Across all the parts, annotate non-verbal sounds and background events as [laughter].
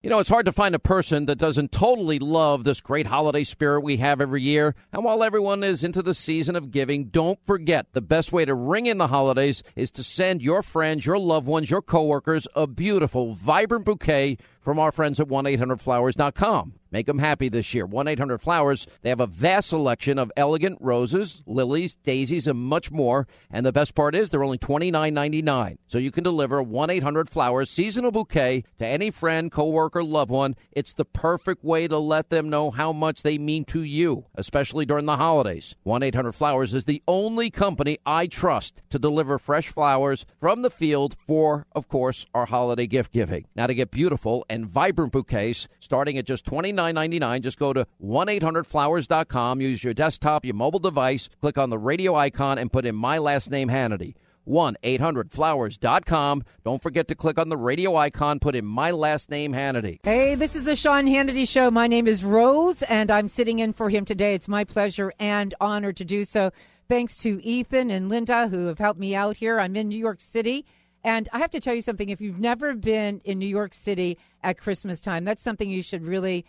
You know, it's hard to find a person that doesn't totally love this great holiday spirit we have every year. And while everyone is into the season of giving, don't forget the best way to ring in the holidays is to send your friends, your loved ones, your coworkers a beautiful, vibrant bouquet from our friends at 1-800-Flowers.com. Make them happy this year. 1 800 Flowers. They have a vast selection of elegant roses, lilies, daisies, and much more. And the best part is they're only $29.99. So you can deliver 1 800 Flowers seasonal bouquet to any friend, coworker, loved one. It's the perfect way to let them know how much they mean to you, especially during the holidays. 1 800 Flowers is the only company I trust to deliver fresh flowers from the field for, of course, our holiday gift giving. Now, to get beautiful and vibrant bouquets starting at just 29 $29.99. Just go to 1-800-Flowers.com. Use your desktop, your mobile device, click on the radio icon, and put in my last name, Hannity. 1-800-Flowers.com. Don't forget to click on the radio icon, put in my last name, Hannity. Hey, this is the Sean Hannity Show. My name is Rose, and I'm sitting in for him today. It's my pleasure and honor to do so. Thanks to Ethan and Linda who have helped me out here. I'm in New York City. And I have to tell you something. If you've never been in New York City at Christmas time, that's something you should really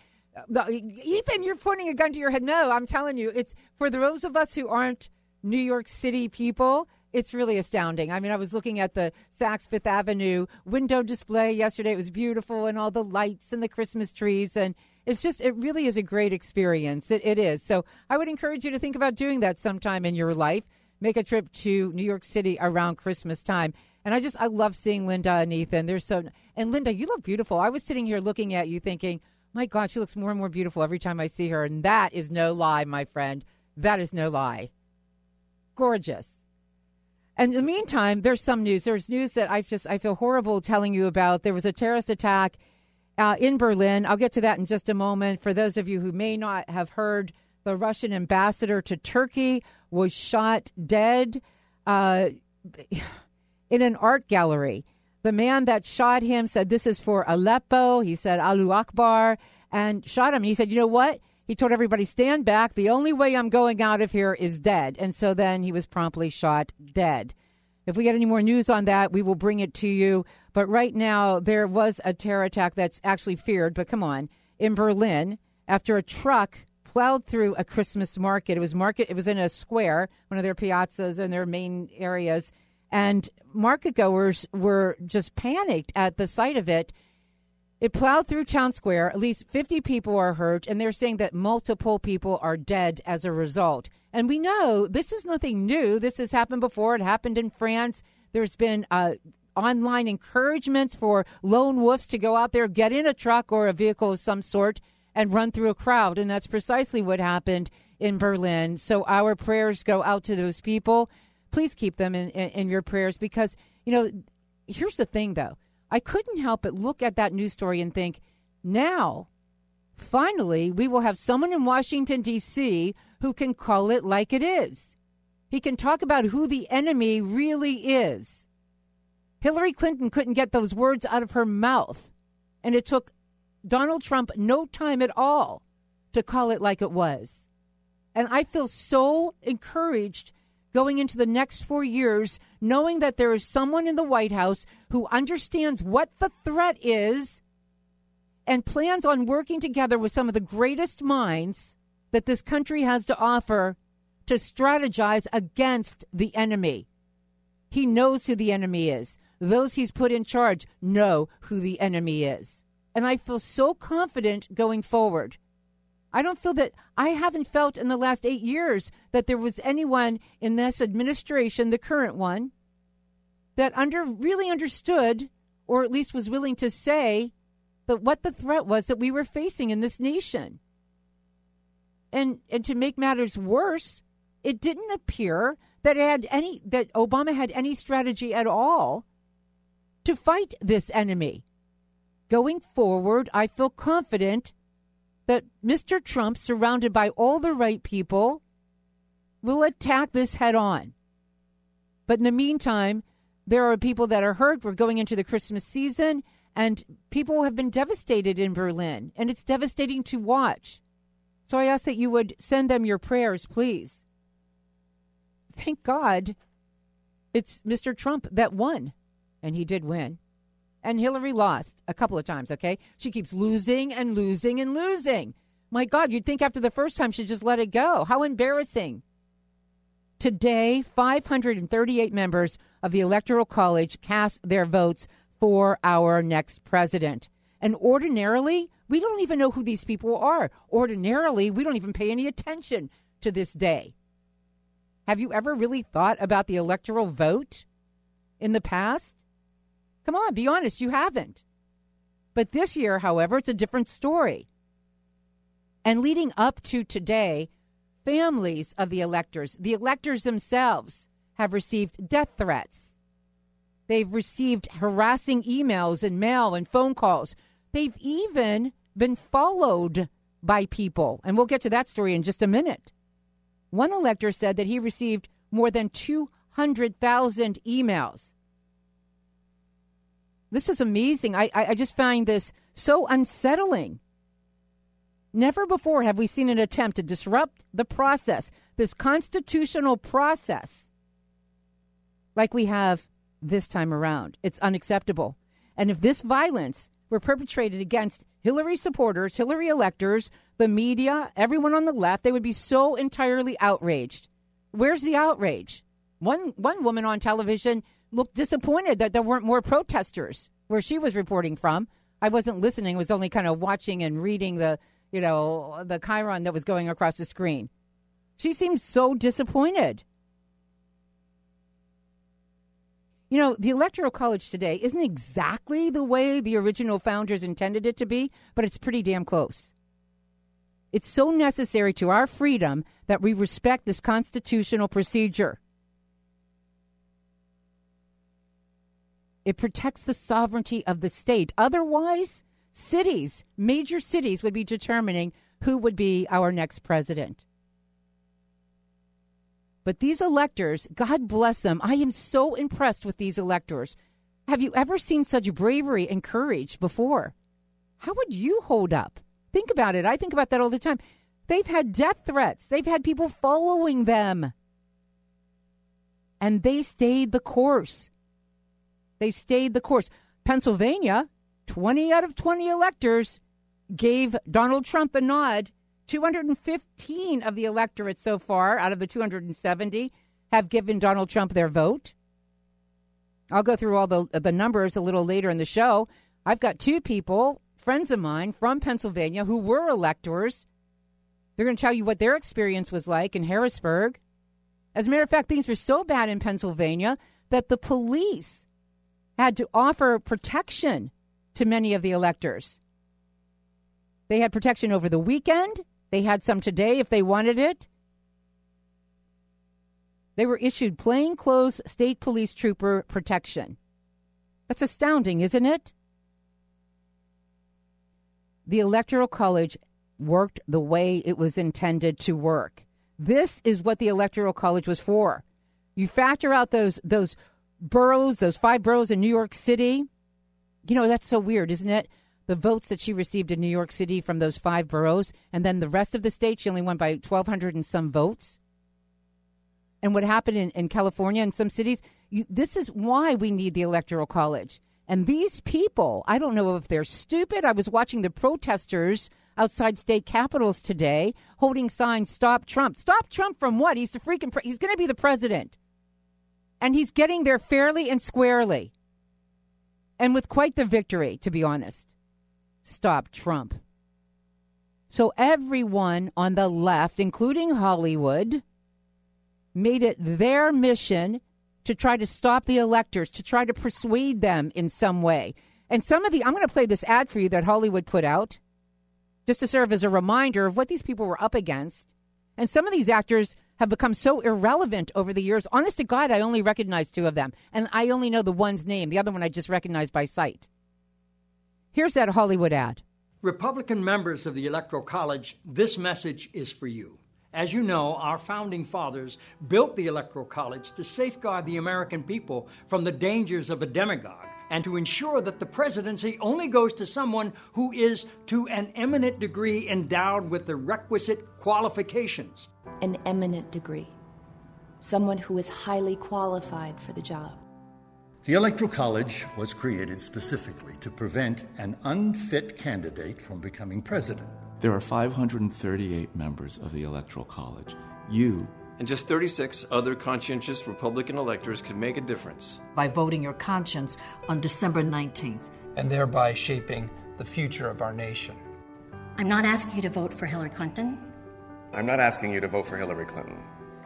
Ethan, you're pointing a gun to your head. No, I'm telling you, it's for those of us who aren't New York City people. It's really astounding. I mean, I was looking at the Saks Fifth Avenue window display yesterday. It was beautiful, and all the lights and the Christmas trees, and it's just it really is a great experience. It, it is. So I would encourage you to think about doing that sometime in your life. Make a trip to New York City around Christmas time. And I just I love seeing Linda and Ethan. They're so and Linda, you look beautiful. I was sitting here looking at you, thinking my God, she looks more and more beautiful every time I see her. And that is no lie, my friend. That is no lie. Gorgeous. And in the meantime, there's some news. There's news that I just I feel horrible telling you about. There was a terrorist attack uh, in Berlin. I'll get to that in just a moment. For those of you who may not have heard, the Russian ambassador to Turkey was shot dead uh, [sighs] in an art gallery. The man that shot him said, This is for Aleppo. He said, Allahu Akbar, and shot him. he said, You know what? He told everybody, Stand back. The only way I'm going out of here is dead. And so then he was promptly shot dead. If we get any more news on that, we will bring it to you. But right now, there was a terror attack that's actually feared, but come on, in Berlin after a truck plowed through a Christmas market. It was market. It was in a square, one of their piazzas and their main areas, and market goers were just panicked at the sight of it. It plowed through town square. At least 50 people are hurt, and they're saying that multiple people are dead as a result. And we know this is nothing new. This has happened before. It happened in France. There's been uh, online encouragements for lone wolves to go out there, get in a truck or a vehicle of some sort, and run through a crowd. And that's precisely what happened in Berlin. So our prayers go out to those people please keep them in, in, in your prayers because, you know, here's the thing, though. I couldn't help but look at that news story and think, now, finally, we will have someone in Washington, D.C. who can call it like it is. He can talk about who the enemy really is. Hillary Clinton couldn't get those words out of her mouth, and it took Donald Trump no time at all to call it like it was. And I feel so encouraged going into the next four years, knowing that there is someone in the White House who understands what the threat is and plans on working together with some of the greatest minds that this country has to offer to strategize against the enemy. He knows who the enemy is. Those he's put in charge know who the enemy is. And I feel so confident going forward. I don't feel that I haven't felt in the last eight years that there was anyone in this administration, the current one, that under really understood or at least was willing to say that what the threat was that we were facing in this nation. And and to make matters worse, it didn't appear that had any that Obama had any strategy at all to fight this enemy. Going forward, I feel confident that Mr. Trump, surrounded by all the right people, will attack this head on. But in the meantime, there are people that are hurt. We're going into the Christmas season, and people have been devastated in Berlin, and it's devastating to watch. So I ask that you would send them your prayers, please. Thank God it's Mr. Trump that won, and he did win. And Hillary lost a couple of times, okay? She keeps losing and losing and losing. My God, you'd think after the first time she'd just let it go. How embarrassing. Today, 538 members of the Electoral College cast their votes for our next president. And ordinarily, we don't even know who these people are. Ordinarily, we don't even pay any attention to this day. Have you ever really thought about the electoral vote in the past? Come on, be honest, you haven't. But this year, however, it's a different story. And leading up to today, families of the electors, the electors themselves, have received death threats. They've received harassing emails and mail and phone calls. They've even been followed by people. And we'll get to that story in just a minute. One elector said that he received more than 200,000 emails this is amazing. I, I, I just find this so unsettling. Never before have we seen an attempt to disrupt the process, this constitutional process, like we have this time around. It's unacceptable. And if this violence were perpetrated against Hillary supporters, Hillary electors, the media, everyone on the left, they would be so entirely outraged. Where's the outrage? One one woman on television looked disappointed that there weren't more protesters where she was reporting from. I wasn't listening; I was only kind of watching and reading the, you know, the chyron that was going across the screen. She seemed so disappointed. You know, the Electoral College today isn't exactly the way the original founders intended it to be, but it's pretty damn close. It's so necessary to our freedom that we respect this constitutional procedure. It protects the sovereignty of the state. Otherwise, cities, major cities, would be determining who would be our next president. But these electors, God bless them. I am so impressed with these electors. Have you ever seen such bravery and courage before? How would you hold up? Think about it. I think about that all the time. They've had death threats, they've had people following them. And they stayed the course. They stayed the course. Pennsylvania, 20 out of 20 electors gave Donald Trump a nod. 215 of the electorate so far out of the 270 have given Donald Trump their vote. I'll go through all the the numbers a little later in the show. I've got two people, friends of mine from Pennsylvania who were electors. They're going to tell you what their experience was like in Harrisburg. As a matter of fact, things were so bad in Pennsylvania that the police had to offer protection to many of the electors. They had protection over the weekend. They had some today if they wanted it. They were issued plainclothes state police trooper protection. That's astounding, isn't it? The Electoral College worked the way it was intended to work. This is what the Electoral College was for. You factor out those those boroughs, those five boroughs in New York City. You know, that's so weird, isn't it? The votes that she received in New York City from those five boroughs, and then the rest of the state, she only won by 1,200 and some votes. And what happened in, in California and some cities, you, this is why we need the Electoral College. And these people, I don't know if they're stupid. I was watching the protesters outside state capitals today holding signs, Stop Trump. Stop Trump from what? He's the freaking, pre- he's going to be the president. And he's getting there fairly and squarely. And with quite the victory, to be honest. Stop Trump. So everyone on the left, including Hollywood, made it their mission to try to stop the electors, to try to persuade them in some way. And some of the, I'm going to play this ad for you that Hollywood put out just to serve as a reminder of what these people were up against. And some of these actors have become so irrelevant over the years. Honest to God, I only recognize two of them. And I only know the one's name. The other one I just recognize by sight. Here's that Hollywood ad. Republican members of the Electoral College, this message is for you. As you know, our founding fathers built the Electoral College to safeguard the American people from the dangers of a demagogue and to ensure that the presidency only goes to someone who is to an eminent degree endowed with the requisite qualifications. An eminent degree. Someone who is highly qualified for the job. The Electoral College was created specifically to prevent an unfit candidate from becoming president. There are 538 members of the Electoral College. You and just 36 other conscientious Republican electors can make a difference. By voting your conscience on December 19th. And thereby shaping the future of our nation. I'm not asking you to vote for Hillary Clinton. I'm not asking you to vote for Hillary Clinton.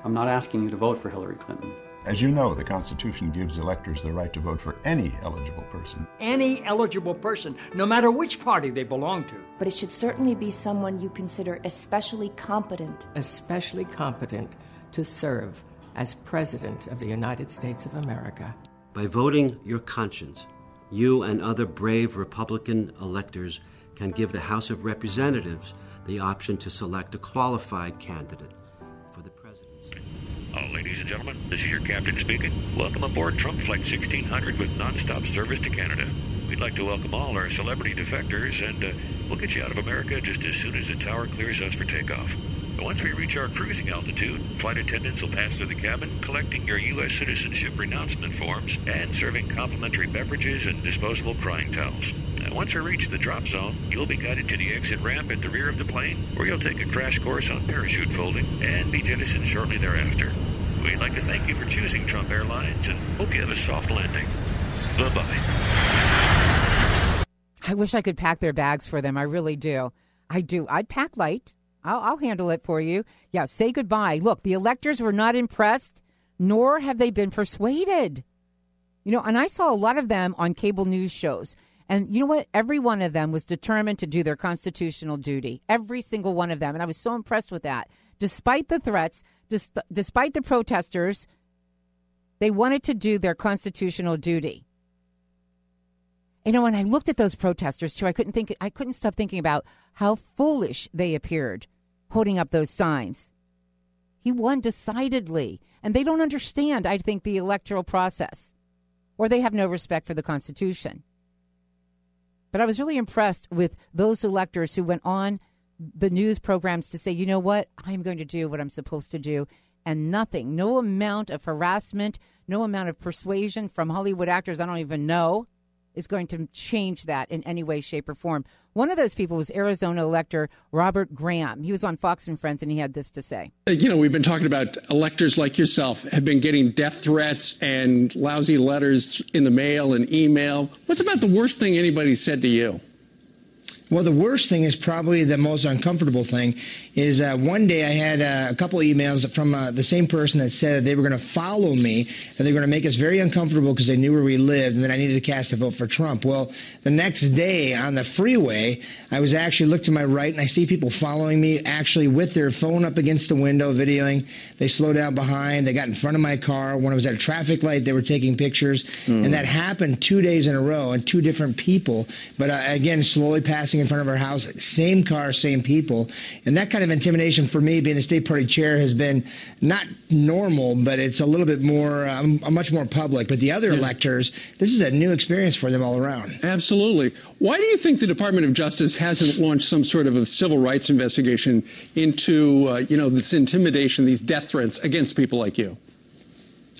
I'm not asking you to vote for Hillary Clinton. As you know, the Constitution gives electors the right to vote for any eligible person. Any eligible person, no matter which party they belong to. But it should certainly be someone you consider especially competent. Especially competent to serve as President of the United States of America. By voting your conscience, you and other brave Republican electors can give the House of Representatives the option to select a qualified candidate for the presidency. Uh, ladies and gentlemen, this is your captain speaking. Welcome aboard Trump Flight 1600 with nonstop service to Canada. We'd like to welcome all our celebrity defectors, and uh, we'll get you out of America just as soon as the tower clears us for takeoff. Once we reach our cruising altitude, flight attendants will pass through the cabin, collecting your U.S. citizenship renouncement forms and serving complimentary beverages and disposable crying towels. And once we reach the drop zone, you'll be guided to the exit ramp at the rear of the plane, where you'll take a crash course on parachute folding and be jettisoned shortly thereafter. We'd like to thank you for choosing Trump Airlines and hope you have a soft landing. Bye bye. I wish I could pack their bags for them. I really do. I do. I'd pack light. I'll, I'll handle it for you. Yeah, say goodbye. Look, the electors were not impressed, nor have they been persuaded. You know, and I saw a lot of them on cable news shows. And you know what? Every one of them was determined to do their constitutional duty. Every single one of them. And I was so impressed with that. Despite the threats, despite the protesters, they wanted to do their constitutional duty. You know, when I looked at those protesters too, I couldn't think I couldn't stop thinking about how foolish they appeared holding up those signs. He won decidedly. And they don't understand, I think, the electoral process, or they have no respect for the Constitution. But I was really impressed with those electors who went on the news programs to say, you know what, I'm going to do what I'm supposed to do. And nothing, no amount of harassment, no amount of persuasion from Hollywood actors I don't even know is going to change that in any way, shape, or form. One of those people was Arizona elector Robert Graham. He was on Fox and Friends, and he had this to say. You know, we've been talking about electors like yourself have been getting death threats and lousy letters in the mail and email. What's about the worst thing anybody said to you? Well, the worst thing is probably the most uncomfortable thing is uh, one day I had uh, a couple emails from uh, the same person that said they were going to follow me and they were going to make us very uncomfortable because they knew where we lived and that I needed to cast a vote for Trump. Well, the next day on the freeway, I was actually looked to my right and I see people following me actually with their phone up against the window videoing. They slowed down behind. They got in front of my car. When I was at a traffic light, they were taking pictures. Mm. And that happened two days in a row and two different people. But uh, again, slowly passing in front of our house, same car, same people. And that kind of intimidation for me, being the state party chair, has been not normal, but it's a little bit more, um, much more public. But the other yeah. electors, this is a new experience for them all around. Absolutely. Why do you think the Department of Justice hasn't launched some sort of a civil rights investigation into, uh, you know, this intimidation, these death threats against people like you?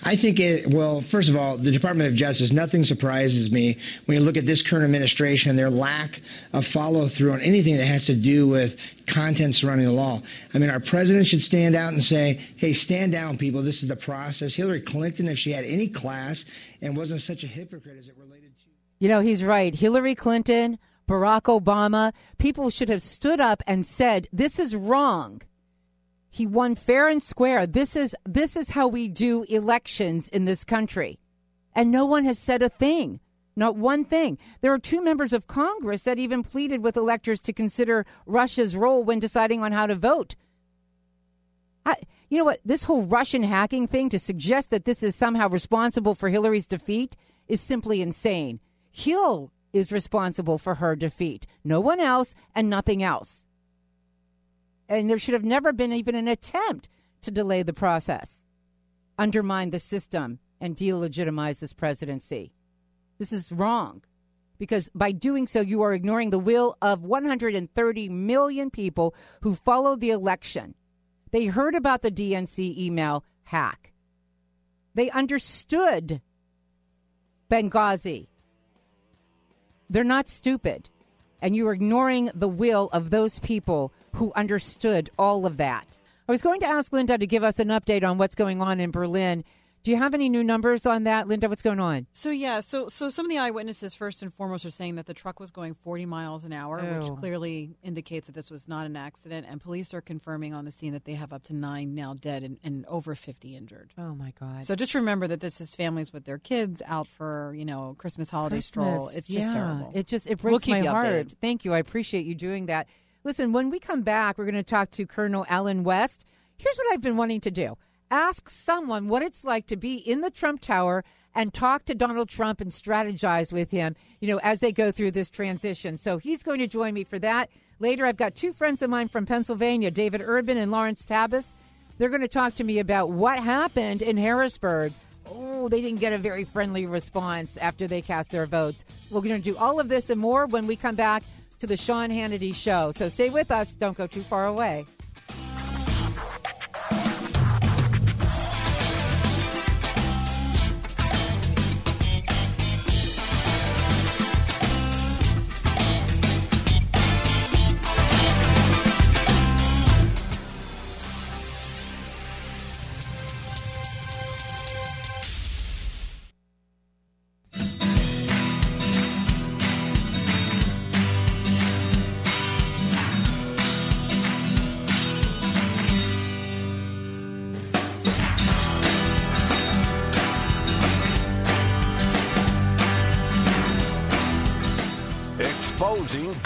I think it, well, first of all, the Department of Justice, nothing surprises me when you look at this current administration and their lack of follow through on anything that has to do with content surrounding the law. I mean, our president should stand out and say, hey, stand down, people. This is the process. Hillary Clinton, if she had any class and wasn't such a hypocrite as it related to. You know, he's right. Hillary Clinton, Barack Obama, people should have stood up and said, this is wrong. He won fair and square. This is this is how we do elections in this country. And no one has said a thing. Not one thing. There are two members of Congress that even pleaded with electors to consider Russia's role when deciding on how to vote. I, you know what? This whole Russian hacking thing to suggest that this is somehow responsible for Hillary's defeat is simply insane. Hill is responsible for her defeat. No one else and nothing else and there should have never been even an attempt to delay the process, undermine the system, and delegitimize this presidency. This is wrong because by doing so, you are ignoring the will of 130 million people who followed the election. They heard about the DNC email hack, they understood Benghazi. They're not stupid. And you are ignoring the will of those people who understood all of that. I was going to ask Linda to give us an update on what's going on in Berlin. Do you have any new numbers on that, Linda? What's going on? So yeah, so so some of the eyewitnesses, first and foremost, are saying that the truck was going 40 miles an hour, which oh. clearly indicates that this was not an accident. And police are confirming on the scene that they have up to nine now dead and, and over 50 injured. Oh my God! So just remember that this is families with their kids out for you know Christmas holiday Christmas, stroll. It's just yeah. terrible. It just it breaks we'll my heart. Updated. Thank you. I appreciate you doing that. Listen, when we come back, we're going to talk to Colonel Allen West. Here's what I've been wanting to do ask someone what it's like to be in the Trump Tower and talk to Donald Trump and strategize with him, you know, as they go through this transition. So he's going to join me for that. Later, I've got two friends of mine from Pennsylvania, David Urban and Lawrence Tabas. They're going to talk to me about what happened in Harrisburg. Oh, they didn't get a very friendly response after they cast their votes. We're going to do all of this and more when we come back to the Sean Hannity Show. So stay with us. Don't go too far away.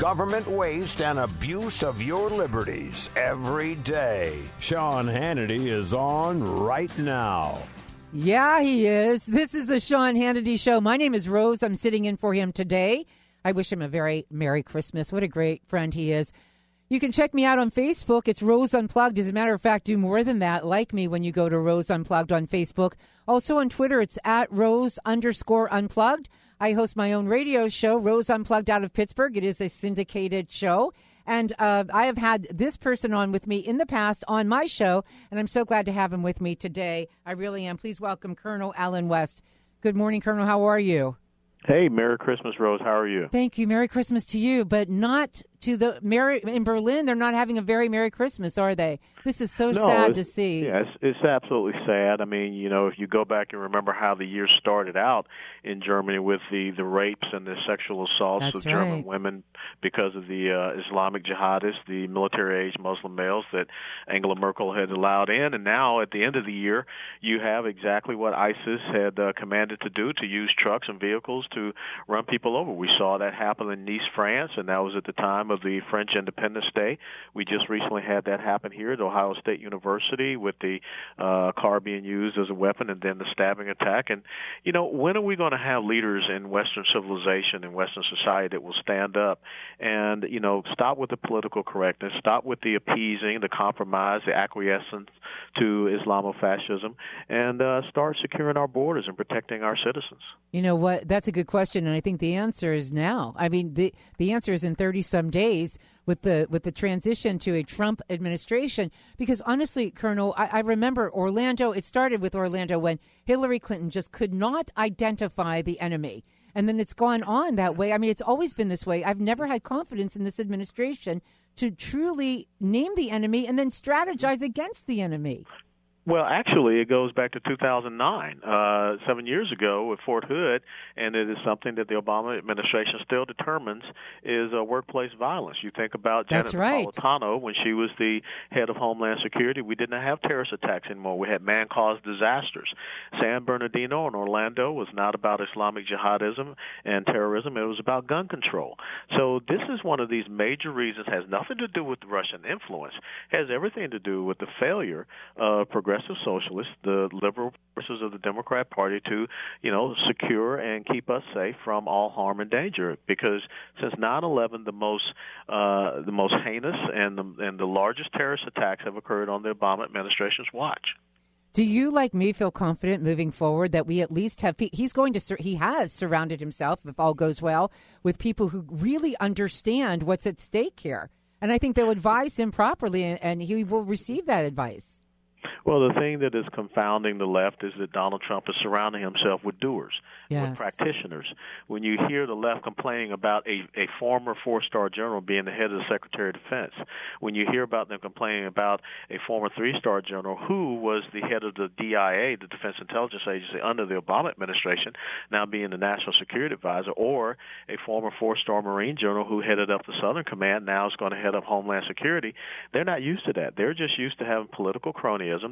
Government waste and abuse of your liberties every day. Sean Hannity is on right now. Yeah, he is. This is the Sean Hannity Show. My name is Rose. I'm sitting in for him today. I wish him a very Merry Christmas. What a great friend he is. You can check me out on Facebook. It's Rose Unplugged. As a matter of fact, do more than that. Like me when you go to Rose Unplugged on Facebook. Also on Twitter, it's at Rose underscore Unplugged. I host my own radio show, Rose Unplugged out of Pittsburgh. It is a syndicated show. And uh, I have had this person on with me in the past on my show, and I'm so glad to have him with me today. I really am. Please welcome Colonel Allen West. Good morning, Colonel. How are you? Hey, Merry Christmas, Rose. How are you? Thank you. Merry Christmas to you, but not to the Merry in Berlin. They're not having a very Merry Christmas, are they? This is so no, sad to see. Yeah, it's, it's absolutely sad. I mean, you know, if you go back and remember how the year started out in Germany with the the rapes and the sexual assaults That's of German women because of the uh, Islamic jihadists, the military age Muslim males that Angela Merkel had allowed in, and now at the end of the year, you have exactly what ISIS had uh, commanded to do to use trucks and vehicles to run people over. We saw that happen in Nice, France, and that was at the time of the French Independence Day. We just recently had that happen here at Ohio State University with the uh, car being used as a weapon and then the stabbing attack. And, you know, when are we going to have leaders in Western civilization and Western society that will stand up and, you know, stop with the political correctness, stop with the appeasing, the compromise, the acquiescence to Islamofascism, and uh, start securing our borders and protecting our citizens? You know what? That's a good question, and I think the answer is now. I mean, the the answer is in thirty some days with the with the transition to a Trump administration. Because honestly, Colonel, I, I remember Orlando. It started with Orlando when Hillary Clinton just could not identify the enemy. And then it's gone on that way. I mean, it's always been this way. I've never had confidence in this administration to truly name the enemy and then strategize against the enemy. Well, actually, it goes back to 2009, uh, seven years ago with Fort Hood, and it is something that the Obama administration still determines is uh, workplace violence. You think about Janet right. Napolitano when she was the head of Homeland Security. We didn't have terrorist attacks anymore. We had man-caused disasters. San Bernardino and Orlando was not about Islamic jihadism and terrorism. It was about gun control. So this is one of these major reasons. Has nothing to do with Russian influence. Has everything to do with the failure of progressive socialists, the liberal forces of the Democrat Party, to you know secure and keep us safe from all harm and danger. Because since 9/11, the most uh, the most heinous and the and the largest terrorist attacks have occurred on the Obama administration's watch. Do you, like me, feel confident moving forward that we at least have? He's going to. He has surrounded himself, if all goes well, with people who really understand what's at stake here, and I think they'll advise him properly, and he will receive that advice. Well, the thing that is confounding the left is that Donald Trump is surrounding himself with doers, Yes. with practitioners. When you hear the left complaining about a, a former four-star general being the head of the Secretary of Defense, when you hear about them complaining about a former three-star general who was the head of the DIA, the Defense Intelligence Agency, under the Obama administration, now being the National Security Advisor, or a former four-star Marine general who headed up the Southern Command, now is going to head up Homeland Security, they're not used to that. They're just used to having political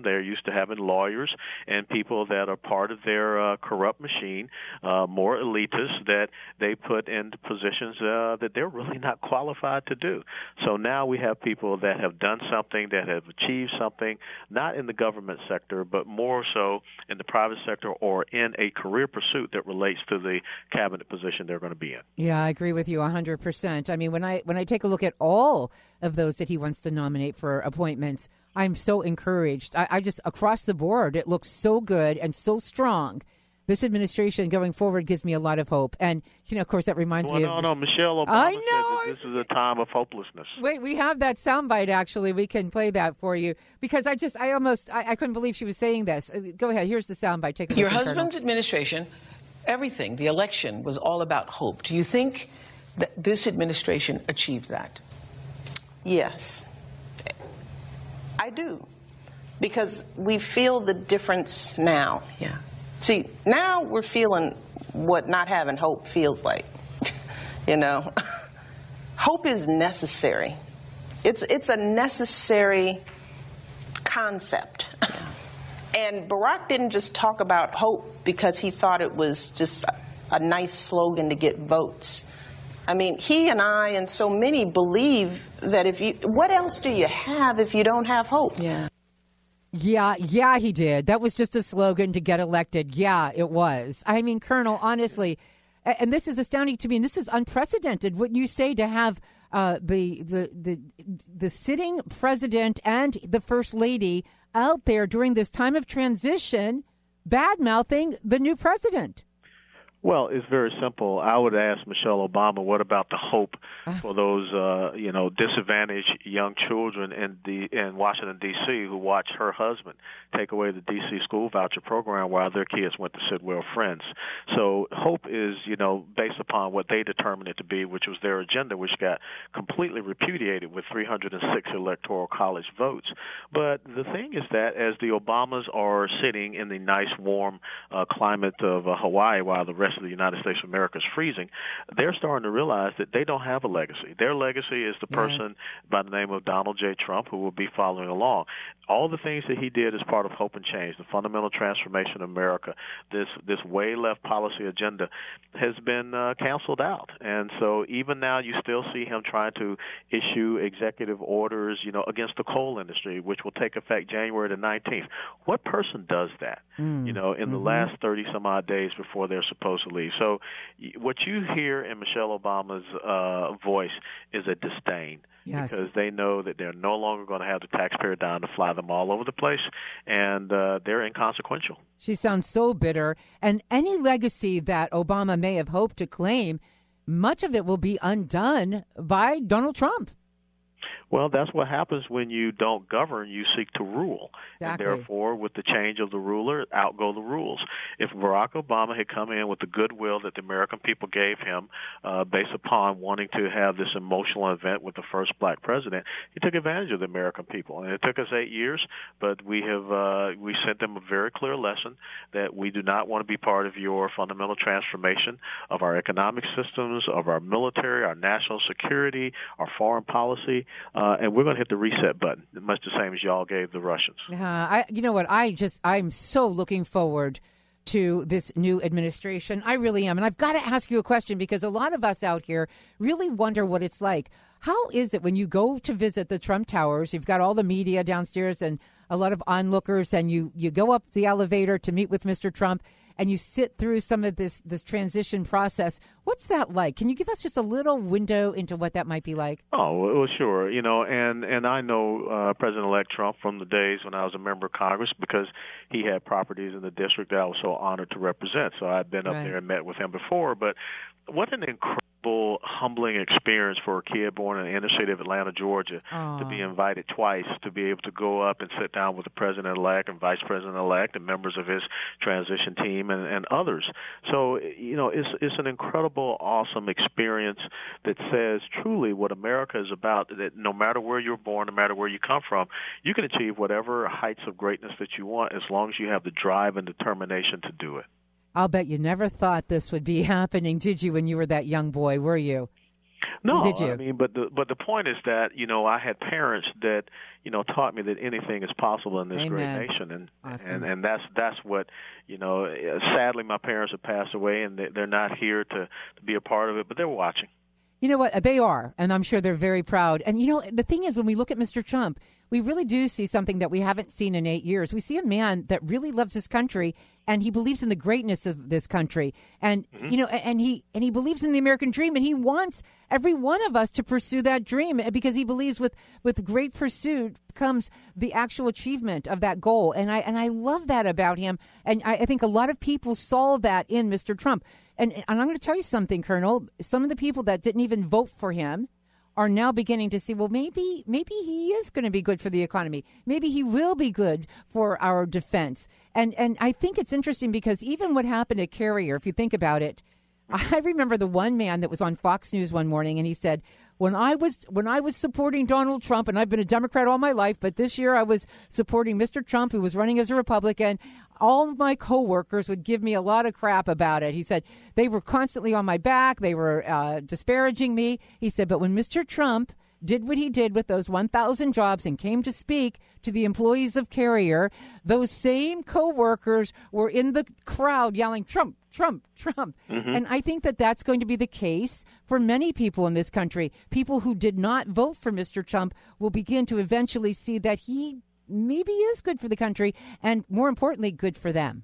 They're used to having lawyers and people that are part of their uh, corrupt machine, uh, more elitists that they put into positions uh, that they're really not qualified to do. So now we have people that have done something, that have achieved something, not in the government sector, but more so in the private sector or in a career pursuit that relates to the cabinet position they're going to be in. Yeah, I agree with you hundred percent. I mean, when I when I take a look at all of those that he wants to nominate for appointments, I'm so encouraged. I, I just across the board, it looks so good and so strong. This administration going forward gives me a lot of hope, and you know, of course, that reminds Well, me no, of no, Michelle Obama I know, that this is a time of hopelessness. Wait, we have that soundbite. Actually, we can play that for you because I just, I almost, I, I couldn't believe she was saying this. Uh, Go ahead. Here's the soundbite. Take a Your listen, husband's administration, everything, the election was all about hope. Do you think that this administration achieved that? Yes. I do. Because we feel the difference now. Yeah. See, now we're feeling what not having hope feels like. [laughs] you know? [laughs] hope is necessary. It's it's a necessary concept. [laughs] and Barack didn't just talk about hope because he thought it was just a, a nice slogan to get votes. I mean, he and I and so many believe that if you, what else do you have if you don't have hope? Yeah. Yeah, yeah, he did. That was just a slogan to get elected. Yeah, it was. I mean, Colonel, honestly, and this is astounding to me, and this is unprecedented. Wouldn't you say to have uh, the the the the sitting president and the first lady out there during this time of transition, bad mouthing the new president? Well, it's very simple. I would ask Michelle Obama, what about the hope Ah. for those, uh, you know, disadvantaged young children in the in Washington D.C. who watched her husband take away the D.C. school voucher program while their kids went to Sidwell Friends. So hope is, you know, based upon what they determined it to be, which was their agenda, which got completely repudiated with 306 electoral college votes. But the thing is that as the Obamas are sitting in the nice warm uh, climate of uh, Hawaii while the rest of the United States of America is freezing, they're starting to realize that they don't have a legacy. Their legacy is the person by the name of Donald J. Trump who will be following along. All the things that he did as part of Hope and Change, the fundamental transformation of America, this this way left policy agenda has been uh, canceled out. And so even now you still see him trying to issue executive orders, you know, against the coal industry, which will take effect January the 19th. What person does that? Mm. You know, in the Mhm. last 30 some odd days before they're supposed to leave. So what you hear in Michelle Obama's uh, voice is a disdain. Yes. Because they know that they're no longer going to have the taxpayer dime to fly them all over the place, and uh, they're inconsequential. She sounds so bitter. And any legacy that Obama may have hoped to claim, much of it will be undone by Donald Trump. Well, that's what happens when you don't govern, you seek to rule. Exactly. And therefore, with the change of the ruler, out go the rules. If Barack Obama had come in with the goodwill that the American people gave him, uh, based upon wanting to have this emotional event with the first black president, he took advantage of the American people. And it took us eight years, but we have uh, we sent them a very clear lesson that we do not want to be part of your fundamental transformation of our economic systems, of our military, our national security, our foreign policy uh, and we're going to hit the reset button, much the same as y'all gave the Russians. Uh, I, you know what? I just, I'm so looking forward to this new administration. I really am. And I've got to ask you a question because a lot of us out here really wonder what it's like. How is it when you go to visit the Trump Towers? You've got all the media downstairs and a lot of onlookers, and you, you go up the elevator to meet with Mr. Trump and you sit through some of this, this transition process. What's that like? Can you give us just a little window into what that might be like? Oh well, sure. You know, and and I know uh, President-elect Trump from the days when I was a member of Congress because he had properties in the district that I was so honored to represent. So I've been up Right. there and met with him before. But what an incredible, humbling experience for a kid born in the inner city of Atlanta, Georgia, to be invited twice to be able to go up and sit down with the president-elect and vice president-elect and members of his transition team and, and others. So you know, it's it's an incredible, awesome experience that says truly what America is about. That no matter where you're born, no matter where you come from, you can achieve whatever heights of greatness that you want as long as you have the drive and determination to do it. I'll bet you never thought this would be [laughs] happening, did you, when you were that young boy, were you? No, Did you? I mean, but the but the point is that you know I had parents that you know taught me that anything is possible in this Amen. great nation, and Awesome. and and that's that's what you know. uh, Sadly, my parents have passed away, and they, they're not here to to be a part of it, but they're watching. You know what? They are, and I'm sure they're very proud. And you know, the thing is, when we look at Mr. Trump, we really do see something that we haven't seen in eight years. We see a man that really loves his country, and he believes in the greatness of this country, and mm-hmm. you know, and he and he believes in the American dream, and he wants every one of us to pursue that dream eh, because he believes with with great pursuit comes the actual achievement of that goal. And I and I love that about him, and I, I think a lot of people saw that in Mr. Trump. And, and I'm going to tell you something, Colonel. Some of the people that didn't even vote for him are now beginning to see, well, maybe maybe he is going to be good for the economy. Maybe he will be good for our defense. And and I think it's interesting because even what happened at Carrier, if you think about it, [laughs] I remember the one man that was on Fox News one morning and he said, "When I was when I was supporting Donald Trump and I've been a Democrat all my life, but this year I was supporting Mr. Trump who was running as a Republican, all my coworkers would give me a lot of crap about it." He said they were constantly on my back, they were uh, disparaging me. He said, "But when Mr. Trump did what he did with those 1,000 jobs and came to speak to the employees of Carrier, those same coworkers were in the crowd yelling, Trump, Trump, Trump. Mhm. And I think that that's going to be the case for many people in this country. People who did not vote for Mr. Trump will begin to eventually see that he maybe is good for the country and, more importantly, good for them.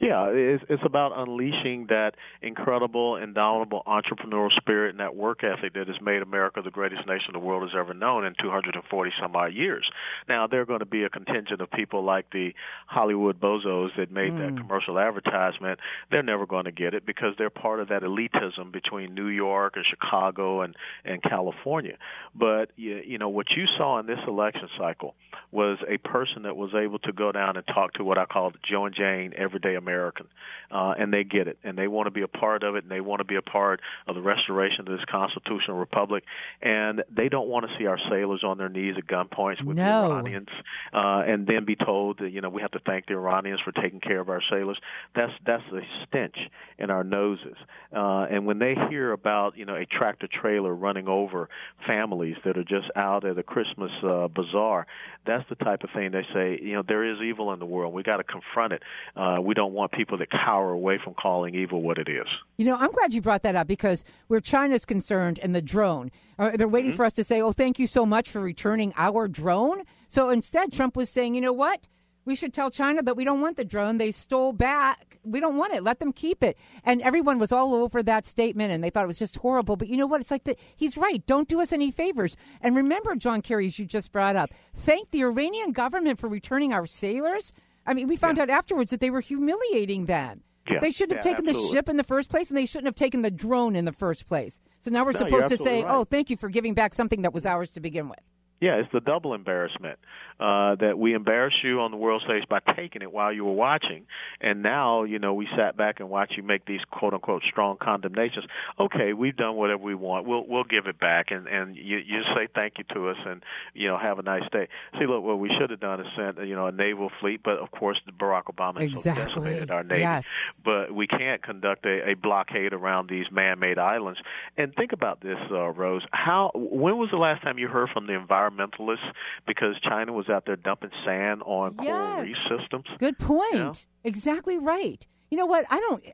Yeah, it's, it's about unleashing that incredible, indomitable entrepreneurial spirit and that work ethic that has made America the greatest nation the world has ever known in 240 some odd years. Now, there are going to be a contingent of people like the Hollywood bozos that made mm. that commercial advertisement. They're never going to get it because they're part of that elitism between New York and Chicago and, and California. But, you, you know, what you saw in this election cycle was a person that was able to go down and talk to what I call Joe and Jane everyday American American, uh, and they get it, and they want to be a part of it, and they want to be a part of the restoration of this constitutional republic, and they don't want to see our sailors on their knees at gunpoint with no. the Iranians, uh, and then be told that you know we have to thank the Iranians for taking care of our sailors. That's that's a stench in our noses, uh, and when they hear about you know a tractor trailer running over families that are just out at a Christmas uh, bazaar, that's the type of thing they say. You know there is evil in the world. We got to confront it. Uh, we don't want people to cower away from calling evil what it is. You know, I'm glad you brought that up because where China's concerned and the drone, uh, they're waiting mm-hmm. for us to say, oh, thank you so much for returning our drone. So instead, Trump was saying, you know what? We should tell China that we don't want the drone. They stole back. We don't want it. Let them keep it. And everyone was all over that statement and they thought it was just horrible. But you know what? It's like the, he's right. Don't do us any favors. And remember, John Kerry, as you just brought up, thank the Iranian government for returning our sailors. I mean, we found yeah. out afterwards that they were humiliating them. Yeah. They shouldn't have yeah, taken absolutely. the ship in the first place, and they shouldn't have taken the drone in the first place. So now we're no, supposed to say, right. "Oh, thank you for giving back something that was ours to begin with." Yeah, it's the double embarrassment uh, that we embarrassed you on the world stage by taking it while you were watching, and now you know we sat back and watched you make these quote unquote strong condemnations. Okay, we've done whatever we want. We'll we'll give it back, and and you you say thank you to us, and you know have a nice day. See, look, what we should have done is sent you know a naval fleet, but of course Barack Obama exactly. so decimated our navy. Yes. But we can't conduct a, a blockade around these man-made islands. And think about this, uh, Rose. How when was the last time you heard from the environmentalists? because China was out there dumping sand on yes. coral reef systems. Good point. You know? Exactly right. You know what? I don't.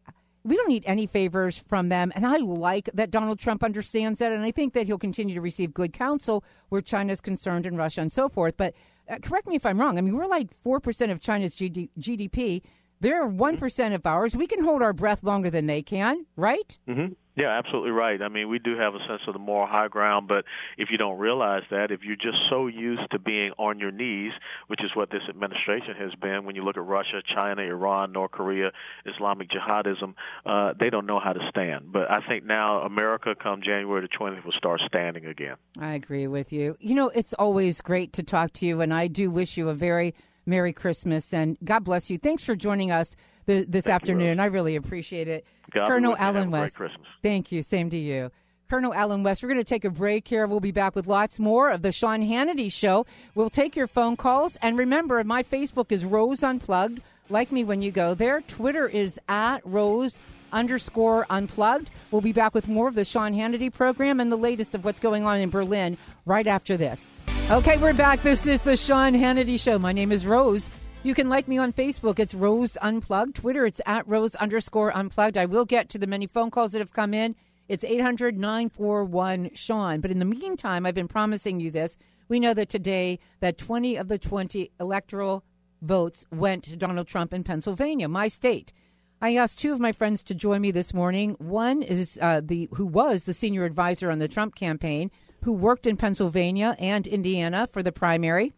We don't need any favors from them, and I like that Donald Trump understands that, and I think that he'll continue to receive good counsel where China is concerned and Russia and so forth. But uh, correct me if I'm wrong. I mean, we're like four percent of China's GDP. They're one mm-hmm. of ours. We can hold our breath longer than they can, right? Mm-hmm. Yeah, absolutely right. I mean, we do have a sense of the moral high ground, but if you don't realize that, if you're just so used to being on your knees, which is what this administration has been, when you look at Russia, China, Iran, North Korea, Islamic jihadism, uh, they don't know how to stand. But I think now America, come January the 20th, will start standing again. I agree with you. You know, it's always great to talk to you, and I do wish you a very Merry Christmas and God bless you. Thanks for joining us the, this Thank afternoon. You, I really appreciate it. God Colonel Alan Allen West. Thank you. Same to you. Colonel Allen West. We're going to take a break here. We'll be back with lots more of the Sean Hannity Show. We'll take your phone calls. And remember, my Facebook is Rose Unplugged. Like me when you go there. Twitter is at Rose underscore unplugged. We'll be back with more of the Sean Hannity program and the latest of what's going on in Berlin right after this. Okay, we're back. This is the Sean Hannity Show. My name is Rose. You can like me on Facebook. It's Rose Unplugged. Twitter, it's at Rose underscore Unplugged. I will get to the many phone calls that have come in. It's 800 941 Sean. But in the meantime, I've been promising you this. We know that today that 20 of the 20 electoral votes went to Donald Trump in Pennsylvania, my state. I asked two of my friends to join me this morning. One is uh, the who was the senior advisor on the Trump campaign, who worked in Pennsylvania and Indiana for the primary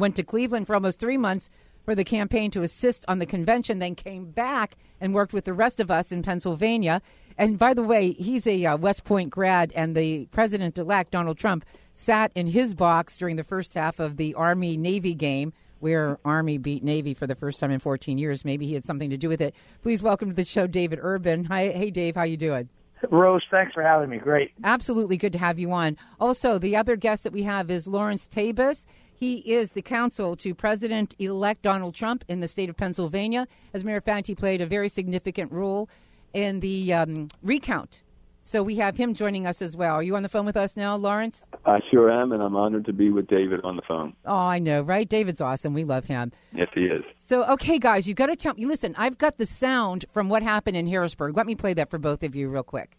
went to Cleveland for almost three months for the campaign to assist on the convention, then came back and worked with the rest of us in Pennsylvania. And by the way, he's a uh, West Point grad, and the president elect, Donald Trump, sat in his box during the first half of the Army Navy game. Where Army beat Navy for the first time in 14 years. Maybe he had something to do with it. Please welcome to the show, David Urban. Hi, hey, Dave, how you doing? Rose, thanks for having me. Great. Absolutely good to have you on. Also, the other guest that we have is Lawrence Tabas. He is the counsel to President elect Donald Trump in the state of Pennsylvania. As a matter of fact, he played a very significant role in the um, recount. So we have him joining us as well. Are you on the phone with us now, Lawrence? I sure am, and I'm honored to be with David on the phone. Oh, I know, right? David's awesome. We love him. Yes, he is. So, okay, guys, you've got to tell me. Listen, I've got the sound from what happened in Harrisburg. Let me play that for both of you, real quick.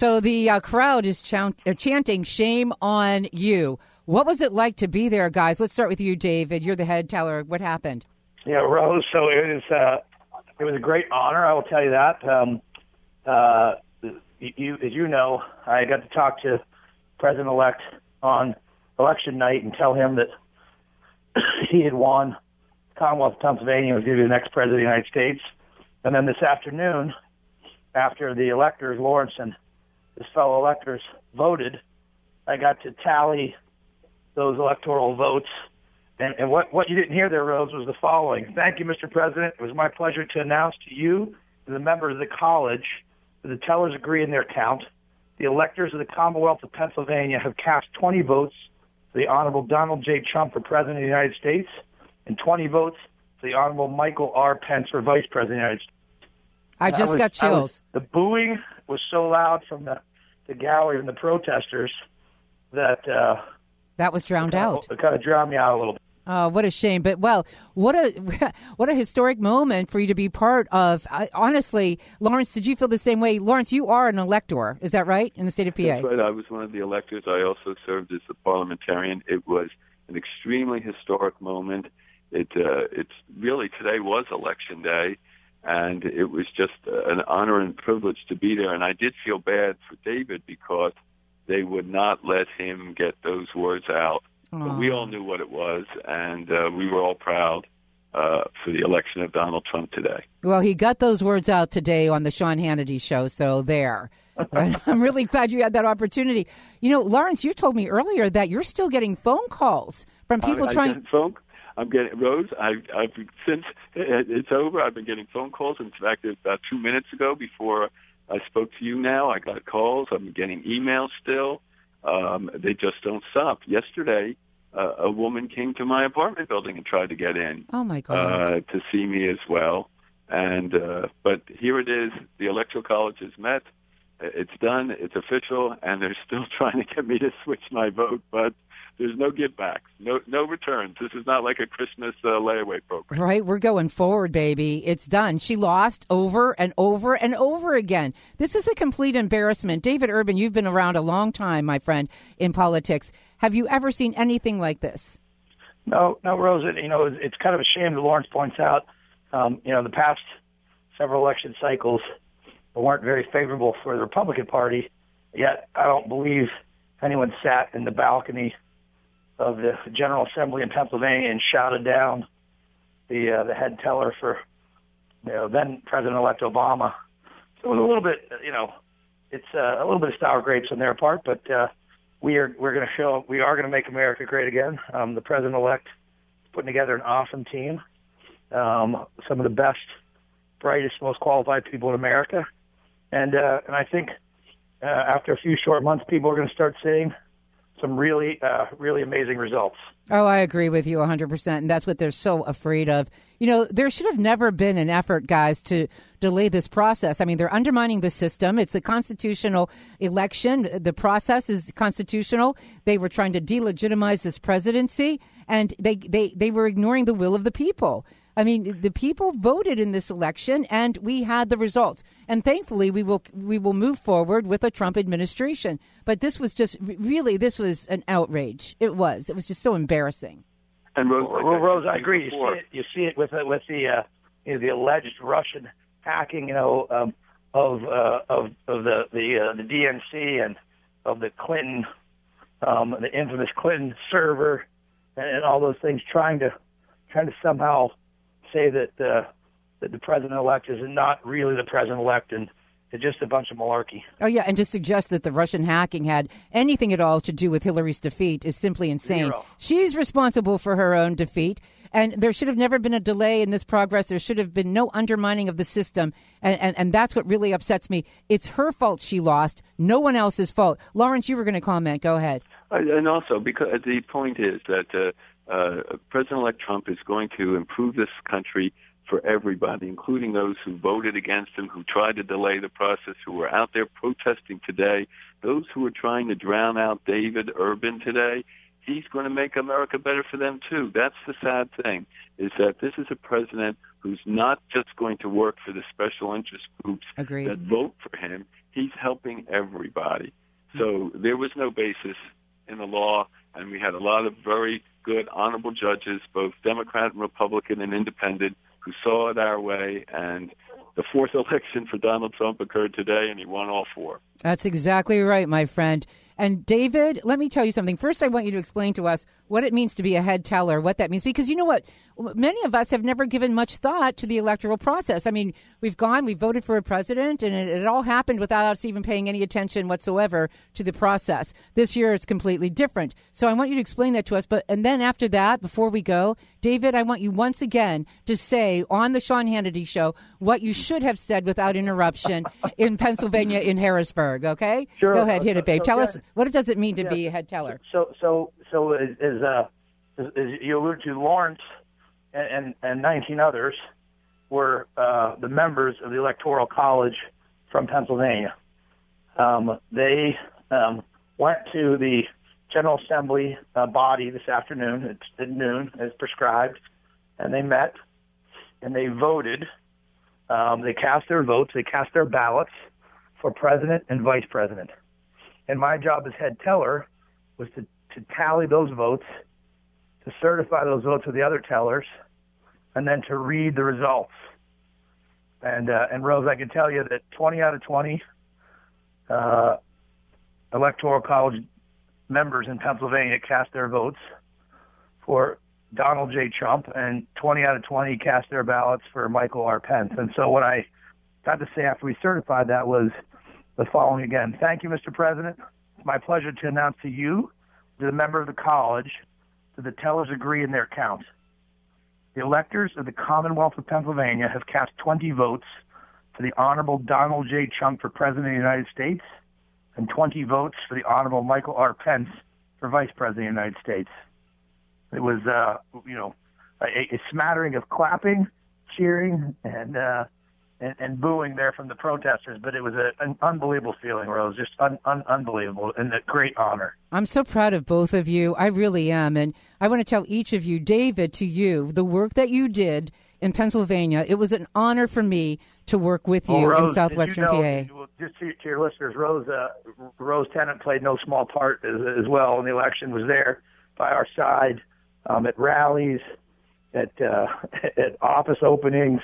The uh, crowd is chant- uh, chanting "Shame on you." What was it like to be there, guys? Let's start with you, David. You're the head teller. What happened? Yeah, Rose. So it was uh, it was a great honor. I will tell you that. Um, uh, you, as you know, I got to talk to President-elect on election night and tell him that [coughs] he had won Commonwealth of Pennsylvania was going to be the next president of the United States. And then this afternoon, after the electors, Lawrence and his fellow electors voted, I got to tally those electoral votes. And, and what, what you didn't hear there, Rose, was the following. Thank you, Mr. President. It was my pleasure to announce to you and the members of the college that the tellers agree in their count. The electors of the Commonwealth of Pennsylvania have cast 20 votes for the Honorable Donald J. Trump for President of the United States and 20 votes for the Honorable Michael R. Pence for Vice President of the United States. I just was, got chills. Was, the booing was so loud from the, the gallery and the protesters that uh, that was drowned it out. It kind of drowned me out a little bit. Oh, what a shame! But well, what a [laughs] what a historic moment for you to be part of. I, honestly, Lawrence, did you feel the same way? Lawrence, you are an elector, is that right, in the state of PA? That's right. I was one of the electors. I also served as a parliamentarian. It was an extremely historic moment. It uh, it's really today was election day, and it was just an honor and privilege to be there. And I did feel bad for David because they would not let him get those words out. But we all knew what it was, and uh, we were all proud uh, for the election of Donald Trump today. Well, he got those words out today on the Sean Hannity show, so there. [laughs] I'm really glad you had that opportunity. You know, Lawrence, you told me earlier that you're still getting phone calls from people I, trying. I get phone, I'm getting Rose. I, I've since it's over. I've been getting phone calls. In fact, it's about two minutes ago, before I spoke to you, now I got calls. I'm getting emails still. Um, they just don't stop. Yesterday, uh, a woman came to my apartment building and tried to get in. Oh my God! Uh, to see me as well. And uh, but here it is. The electoral college has met. It's done. It's official, and they're still [laughs] trying to get me to switch my vote. But there's no give backs, no no returns. This is not like a Christmas uh, layaway program. Right, we're going forward, baby. It's done. She lost over and over and over again. This is a complete embarrassment. David Urban, you've been around a long time, my friend, in politics. Have you ever seen anything like this? No, no, Rose. You know, it's kind of a shame that Lawrence points out. Um, you know, the past several election cycles weren't very favorable for the Republican Party. Yet, I don't believe anyone sat in the balcony of the General Assembly in Pennsylvania and shouted down the uh, the head teller for you know then President-elect Obama. So it was a little bit, you know, it's uh, a little bit of sour grapes on their part, but uh, we are we're going to show we are going to make America great again. Um, the President-elect putting together an awesome team, um, some of the best, brightest, most qualified people in America, and uh, and I think uh, after a few short months, people are going to start seeing some really, uh, really amazing results. Oh, I agree with you 100%. And that's what they're so afraid of. You know, there should have never been an effort, guys, to delay this process. I mean, they're undermining the system. It's a constitutional election. The process is constitutional. They were trying to delegitimize this presidency, and they, they, they were ignoring the will of the people. I mean, the people voted in this election, and we had the results. And thankfully, we will we will move forward with a Trump administration. But this was just really this was an outrage. It was. It was just so embarrassing. And Rose, well, well, Rose I agree. You see it. You see it with with the uh, you know, the alleged Russian hacking. You know um, of uh, of of the the uh, the DNC and of the Clinton, um, the infamous Clinton server, and, and all those things, trying to trying to somehow say that uh, that the president-elect is not really the president-elect and it's just a bunch of malarkey. Oh yeah, and to suggest that the Russian hacking had anything at all to do with Hillary's defeat is simply insane. Zero. She's responsible for her own defeat, and there should have never been a delay in this progress. There should have been no undermining of the system, and and, and that's what really upsets me. It's her fault she lost, no one else's fault. Lawrence, you were going to comment. Go ahead. And also, because the point is that. Uh, uh, President-elect Trump is going to improve this country for everybody, including those who voted against him, who tried to delay the process, who were out there protesting today, those who are trying to drown out David Urban today. He's going to make America better for them too. That's the sad thing, is that this is a president who's not just going to work for the special interest groups Agreed. that vote for him. He's helping everybody. So there was no basis in the law, and we had a lot of very good, honorable judges, both Democrat and Republican and independent, who saw it our way. And the fourth [laughs] election for Donald Trump occurred today, and he won all four. That's exactly right, my friend. And David, let me tell you something. First, I want you to explain to us what it means to be a head teller, what that means, because you know what? Many of us have never given much thought to the electoral process. I mean, we've gone, we voted for a president, and it, it all happened without us even paying any attention whatsoever to the process. This year, it's completely different. So I want you to explain that to us. But and then after that, before we go, David, I want you once again to say on the Sean Hannity show what you should have said without interruption in [laughs] Pennsylvania in Harrisburg. Okay, Sure. go ahead, hit it, babe. So, Tell uh, yeah. us what it does it mean to Yeah. be a head teller. So, so, so as, as, uh, as, as you alluded to, Lawrence and, and, and 19 others were uh, the members of the Electoral College from Pennsylvania. Um, they um, went to the General Assembly uh, body this afternoon at, at noon, as prescribed, and they met and they voted. Um, they cast their votes. They cast their ballots for president and vice president. And my job as head teller was to, to tally those votes, to certify those votes with the other tellers, and then to read the results. And uh, and Rose, I can tell you that 20 out of 20 uh, electoral college members in Pennsylvania cast their votes for Donald J. Trump, and 20 out of 20 cast their ballots for Michael R. Pence. And so what I got to say after we certified that was the following again. Thank you, Mr. President. It's my pleasure to announce to you, to the member of the college, that the tellers agree in their count. The electors of the Commonwealth of Pennsylvania have cast 20 votes for the Honorable Donald J. Trump for President of the United States and 20 votes for the Honorable Michael R. Pence for Vice President of the United States. It was, uh, you know, a, a smattering of clapping, cheering, and, uh, and and booing there from the protesters, but it was a, an unbelievable feeling, Rose. Just un, un, unbelievable and a great honor. I'm so proud of both of you. I really am. And I want to tell each of you, David, to you, the work that you did in Pennsylvania, it was an honor for me to work with you Well, Rose, in southwestern you know, PA. well, Just to, to your listeners, Rose uh, Rose Tennent played no small part as, as well in the election. Was there by our side um, at rallies, at uh, [laughs] at office openings,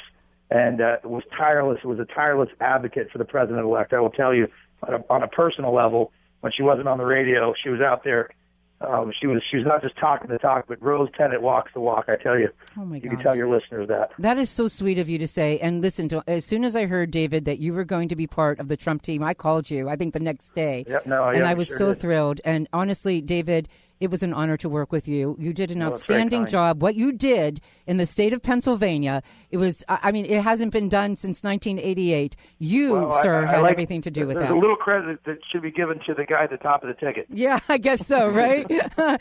and uh, was tireless. Was a tireless advocate for the president elect. I will tell you on a, on a personal level. When she wasn't on the radio, she was out there. Um, she was she was not just talking the talk, but Rose Tennent walks the walk. I tell you. Oh my You can tell your listeners that. That is so sweet of you to say. And listen, to, as soon as I heard, David, that you were going to be part of the Trump team, I called you, I think the next day. Yep, no, and yeah, I was sure so did. thrilled. And honestly, David, it was an honor to work with you. You did an outstanding job. What you did in the state of Pennsylvania, it was, I I mean, it hasn't been done since 1988. You, Well, sir, I had like- everything to do with there's that. a little credit that should be given to the guy at the top of the ticket. Yeah, I guess so, [laughs] right?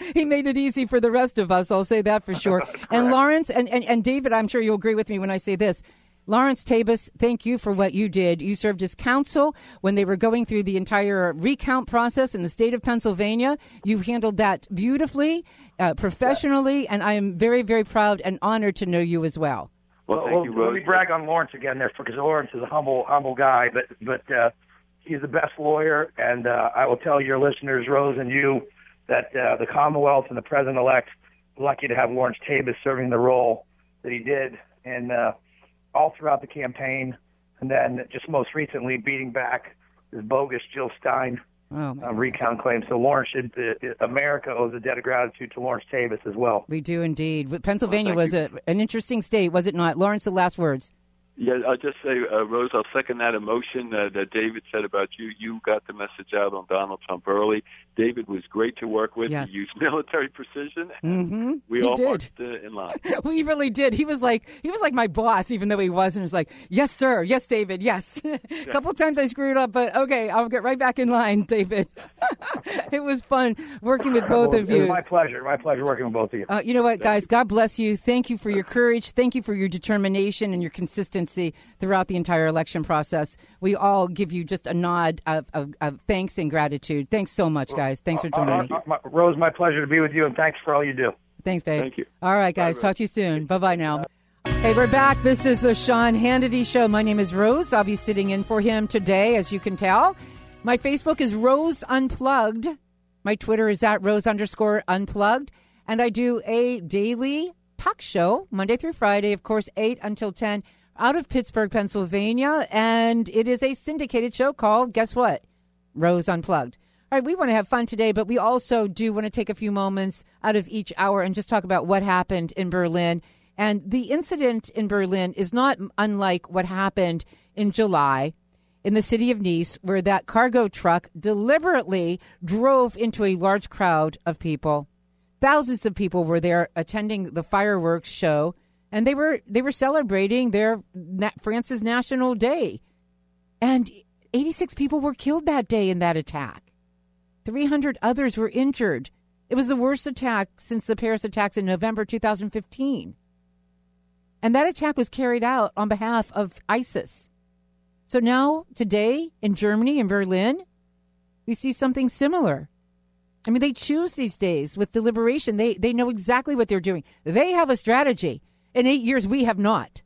[laughs] he made it easy for the rest of us. I'll say that for [laughs] sure. and Lawrence and, and, and David, I'm sure you'll agree with me when I say this. Lawrence Tabas, thank you for what you did. You served as counsel when they were going through the entire recount process in the state of Pennsylvania. You handled that beautifully, uh, professionally, and I am very, very proud and honored to know you as well. Well, thank well, you, let me brag on Lawrence again there, because Lawrence is a humble, humble guy, but but uh, he's the best lawyer, and uh, I will tell your listeners, Rose and you, that uh, the Commonwealth and the President-elect are lucky to have Lawrence Tabas serving the role that he did, and uh, all throughout the campaign, and then just most recently beating back this bogus Jill Stein Oh, uh, recount claim. So Lawrence should, uh, America owes a debt of gratitude to Lawrence Tabas as well. We do indeed. Pennsylvania was a, an interesting state, was it not? Lawrence, the last words. Yeah, I'll just say, uh, Rose, I'll second that emotion uh, that David said about you. You got the message out on Donald Trump early. David was great to work with. Yes. He used [laughs] military precision. Mm-hmm. We he all did. marched uh, in line. [laughs] we really did. He was like he was like my boss, even though he wasn't. He was like, "Yes, sir. Yes, David. Yes." [laughs] a couple times I screwed up, but okay, I'll get right back in line, David. it was fun working with both Well, of It was you. my pleasure. My pleasure working with both of you. Uh, you know what, guys? God bless you. Thank you for your courage. Thank you for your determination and your consistency throughout the entire election process. We all give you just a nod of, of, of thanks and gratitude. Thanks so much, guys. Thanks for joining Uh, me. uh, my- Rose, my pleasure to be with you, and thanks for all you do. Thanks, babe. Thank you. All right, guys. Talk to you soon. Bye bye now. Hey, we're back. This is the Sean Hannity Show. My name is Rose. I'll be sitting in for him today, as you can tell. My Facebook is Rose Unplugged. My Twitter is at Rose underscore Unplugged. And I do a daily talk show, Monday through Friday, of course, 8 until 10, out of Pittsburgh, Pennsylvania. And it is a syndicated show called, guess what? Rose Unplugged. All right, we want to have fun today, but we also do want to take a few moments out of each hour and just talk about what happened in Berlin and the incident in Berlin is not unlike what happened in July in the city of Nice, where that cargo truck deliberately drove into a large crowd of people. Thousands of people were there attending the fireworks show, and they were they were celebrating their France's National Day. And 86 people were killed that day in that attack. 300 others were injured. It was the worst attack since the Paris attacks in November 2015. And that attack was carried out on behalf of ISIS. So now, today, in Germany, in Berlin, we see something similar. I mean, they choose these days with deliberation. They, they know exactly what they're doing. They have a strategy. In eight years, we have not.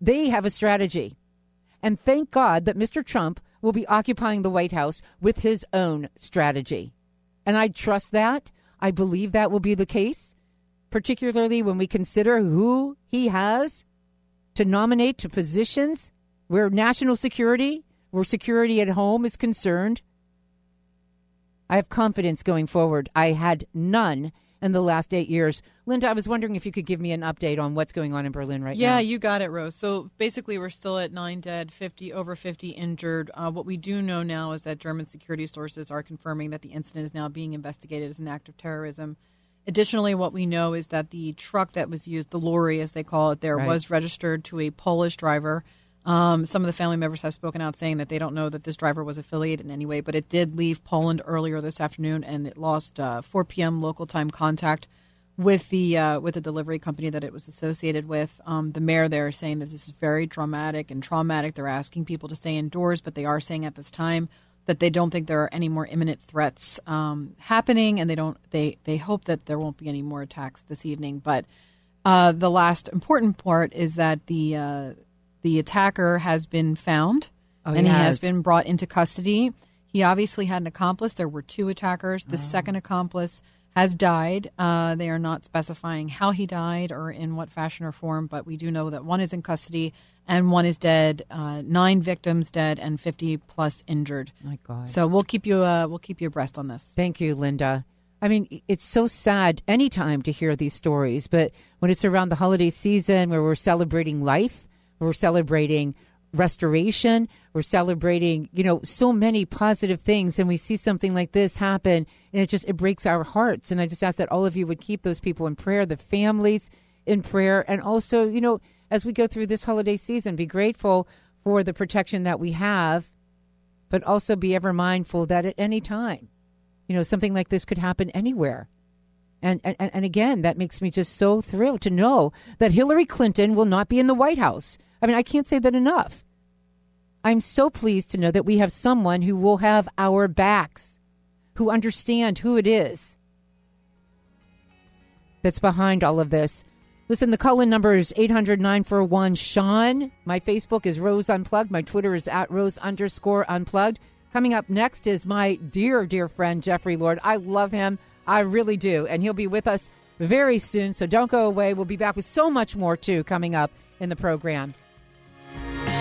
They have a strategy. And thank God that Mr. Trump will be occupying the White House with his own strategy. And I trust that. I believe that will be the case particularly when we consider who he has to nominate to positions where national security, where security at home is concerned. I have confidence going forward. I had none in the last eight years. Linda, I was wondering if you could give me an update on what's going on in Berlin right yeah, now. Yeah, you got it, Rose. So basically, we're still at nine dead, 50 over 50 injured. Uh, what we do know now is that German security sources are confirming that the incident is now being investigated as an act of terrorism. Additionally, what we know is that the truck that was used, the lorry as they call it there, right. was registered to a Polish driver. Um, some of the family members have spoken out saying that they don't know that this driver was affiliated in any way, but it did leave Poland earlier this afternoon, and it lost uh, 4 p.m. local time contact with the uh, with the delivery company that it was associated with. Um, the mayor there is saying that this is very dramatic and traumatic. They're asking people to stay indoors, but they are saying at this time that they don't think there are any more imminent threats um, happening, and they don't they they hope that there won't be any more attacks this evening. But uh, the last important part is that the uh, the attacker has been found, oh, and he, he has been brought into custody. He obviously had an accomplice. There were two attackers. The oh. second accomplice has died. Uh, they are not specifying how he died or in what fashion or form, but we do know that one is in custody and one is dead. Uh, nine victims dead and fifty plus injured. My God! So we'll keep you uh, we'll keep you abreast on this. Thank you, Linda. I mean, it's so sad anytime to hear these stories, but when it's around the holiday season where we're celebrating life, we're celebrating restoration, we're celebrating, you know, so many positive things, and we see something like this happen, and it just it breaks our hearts. And I just ask that all of you would keep those people in prayer, the families in prayer, and also, you know, as we go through this holiday season. Be grateful for the protection that we have, but also be ever mindful that at any time, you know, something like this could happen anywhere. And, and, and again, that makes me just so thrilled to know that Hillary Clinton will not be in the White House. I mean, I can't say that enough. I'm so pleased to know that we have someone who will have our backs, who understand who it is that's behind all of this. Listen, the call in number is 800 941 Sean. My Facebook is Rose Unplugged. My Twitter is at Rose underscore Unplugged. Coming up next is my dear, dear friend, Jeffrey Lord. I love him. I really do. And he'll be with us very soon. So don't go away. We'll be back with so much more, too, coming up in the program. Listen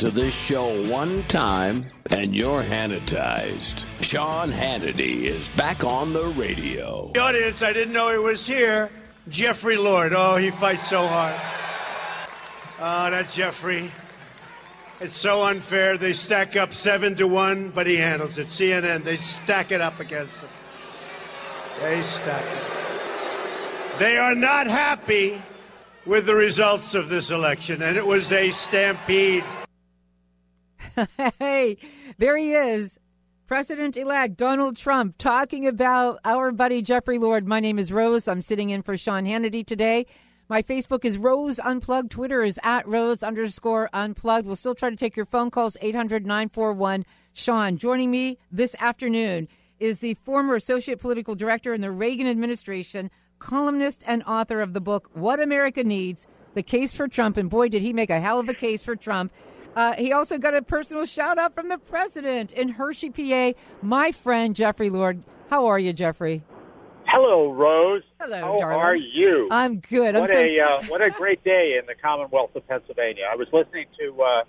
to this show one time and you're Hannitized. Sean Hannity is back on the radio. The audience, I didn't know he was here. Jeffrey Lord. Oh, he fights so hard. Oh, that Jeffrey. It's so unfair. They stack up seven to one, but he handles it. CNN, they stack it up against him. They stack it. They are not happy with the results of this election, and it was a stampede. [laughs] hey, there he is. President elect Donald Trump talking about our buddy Jeffrey Lord. My name is Rose. I'm sitting in for Sean Hannity today. My Facebook is Rose Unplugged. Twitter is at Rose underscore Unplugged. We'll still try to take your phone calls, 800 941 Sean. Joining me this afternoon is the former Associate Political Director in the Reagan administration, columnist, and author of the book What America Needs The Case for Trump. And boy, did he make a hell of a case for Trump. Uh, he also got a personal shout out from the president in Hershey, PA. My friend Jeffrey Lord. How are you, Jeffrey? Hello, Rose. Hello, How darling. are you? I'm good. I'm what so- a uh, [laughs] what a great day in the Commonwealth of Pennsylvania. I was listening to uh,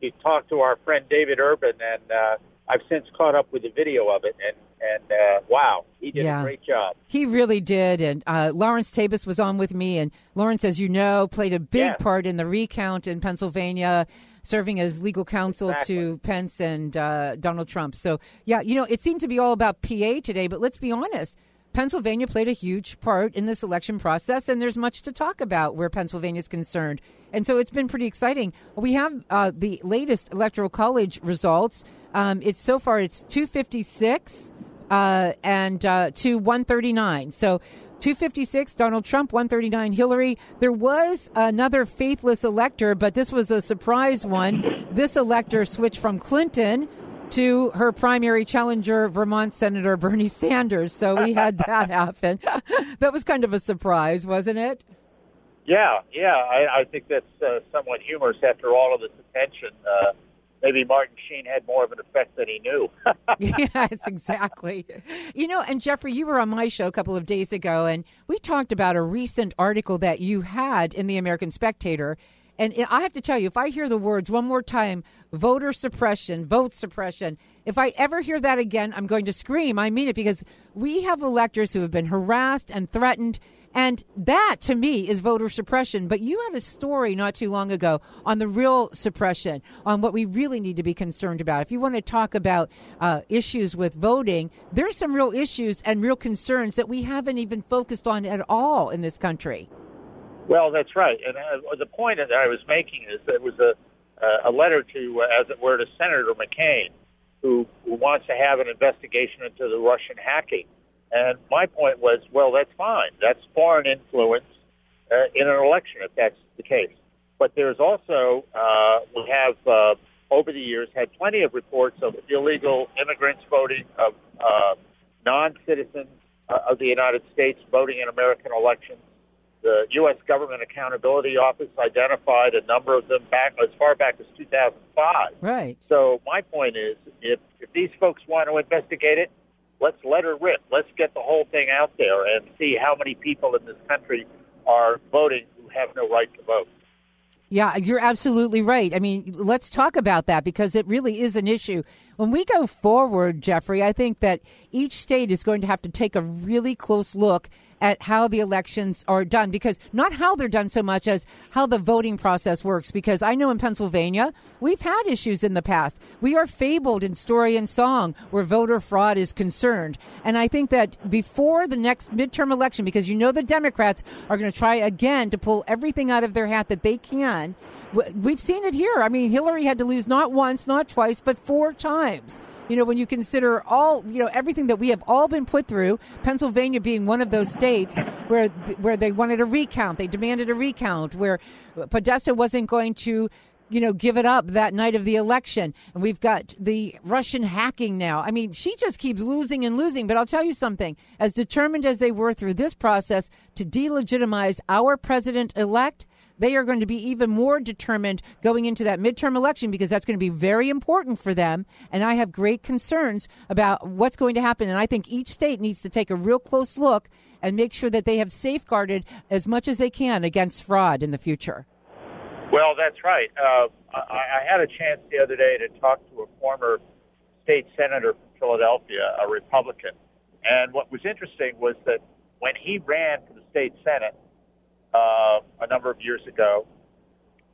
he talked to our friend David Urban, and uh, I've since caught up with the video of it, and and uh, wow, he did Yeah. a great job. He really did. And uh, Lawrence Tabas was on with me. And Lawrence, as you know, played a big Yes. part in the recount in Pennsylvania, serving as legal counsel to Pence and uh, Donald Trump. So, yeah, you know, it seemed to be all about PA today. But let's be honest. Pennsylvania played a huge part in this election process, and there's much to talk about where Pennsylvania is concerned. And so it's been pretty exciting. We have uh, the latest electoral college results. Um, it's so far it's 256 uh, and uh, to 139. So 256, Donald Trump, 139, Hillary. There was another faithless elector, but this was a surprise one. This elector switched from Clinton to her primary challenger, Vermont Senator Bernie Sanders. So we had that happen. [laughs] that was kind of a surprise, wasn't it? Yeah, yeah, I, I think that's uh, somewhat humorous after all of this attention. Uh, maybe Martin Sheen had more of an effect than he knew. [laughs] yes, exactly. You know, and Jeffrey, you were on my show a couple of days ago, and we talked about a recent article that you had in the American Spectator. And I have to tell you, if I hear the words one more time, voter suppression, vote suppression, if I ever hear that again, I'm going to scream. I mean it because we have electors who have been harassed and threatened. And that, to me, is voter suppression. But you had a story not too long ago on the real suppression, on what we really need to be concerned about. If you want to talk about uh, issues with voting, there's some real issues and real concerns that we haven't even focused on at all in this country. Well, that's right. And uh, the point that I was making is that it was a, uh, a letter to, uh, as it were, to Senator McCain, who, who wants to have an investigation into the Russian hacking. And my point was, well, that's fine. That's foreign influence uh, in an election, if that's the case. But there's also, uh, we have uh, over the years had plenty of reports of illegal immigrants voting, of uh, non-citizens uh, of the United States voting in American elections. The U.S. Government Accountability Office identified a number of them back as far back as 2005. Right. So my point is, if if these folks want to investigate it, let's let her rip. Let's get the whole thing out there and see how many people in this country are voting who have no right to vote. Yeah, you're absolutely right. I mean, let's talk about that because it really is an issue. When we go forward, Jeffrey, I think that each state is going to have to take a really close look at how the elections are done because not how they're done so much as how the voting process works. Because I know in Pennsylvania, we've had issues in the past. We are fabled in story and song where voter fraud is concerned. And I think that before the next midterm election, because you know the Democrats are going to try again to pull everything out of their hat that they can. We've seen it here. I mean, Hillary had to lose not once, not twice, but four times. You know, when you consider all, you know, everything that we have all been put through, Pennsylvania being one of those states where where they wanted a recount, they demanded a recount, where Podesta wasn't going to you know, give it up that night of the election. And we've got the Russian hacking now. I mean, she just keeps losing and losing. But I'll tell you something as determined as they were through this process to delegitimize our president elect, they are going to be even more determined going into that midterm election because that's going to be very important for them. And I have great concerns about what's going to happen. And I think each state needs to take a real close look and make sure that they have safeguarded as much as they can against fraud in the future. Well, that's right. Uh, I, I had a chance the other day to talk to a former state senator from Philadelphia, a Republican. And what was interesting was that when he ran for the state senate uh, a number of years ago,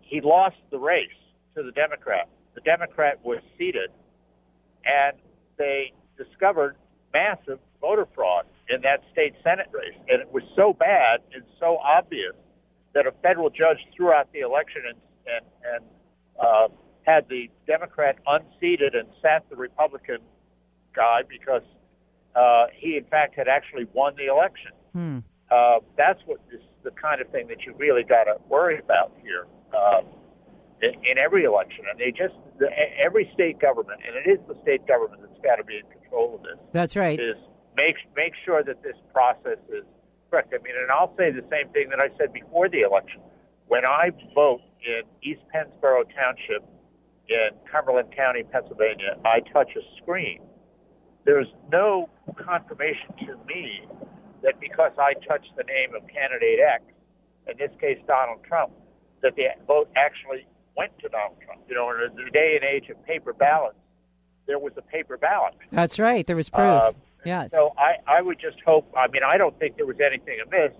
he lost the race to the Democrat. the Democrat was seated, and they discovered massive voter fraud in that state Senate race. And it was so bad and so obvious that a federal judge threw out the election and, and, and uh, had the Democrat unseated and sat the Republican guy because uh, he, in fact, had actually won the election. Hmm. Uh, that's what is the kind of thing that you really got to worry about here uh, in, in every election. And they just the, every state government, and it is the state government that's got to be in control of this. That's right. Is make make sure that this process is correct. I mean, and I'll say the same thing that I said before the election. When I vote in East Pennsboro Township in Cumberland County, Pennsylvania, I touch a screen. There's no confirmation to me that because I touch the name of candidate X, in this case Donald Trump, that the vote actually went to Donald Trump. You know, in the day and age of paper ballots, there was a paper ballot. That's right. There was proof. Uh, yes. So I, I would just hope. I mean, I don't think there was anything amiss,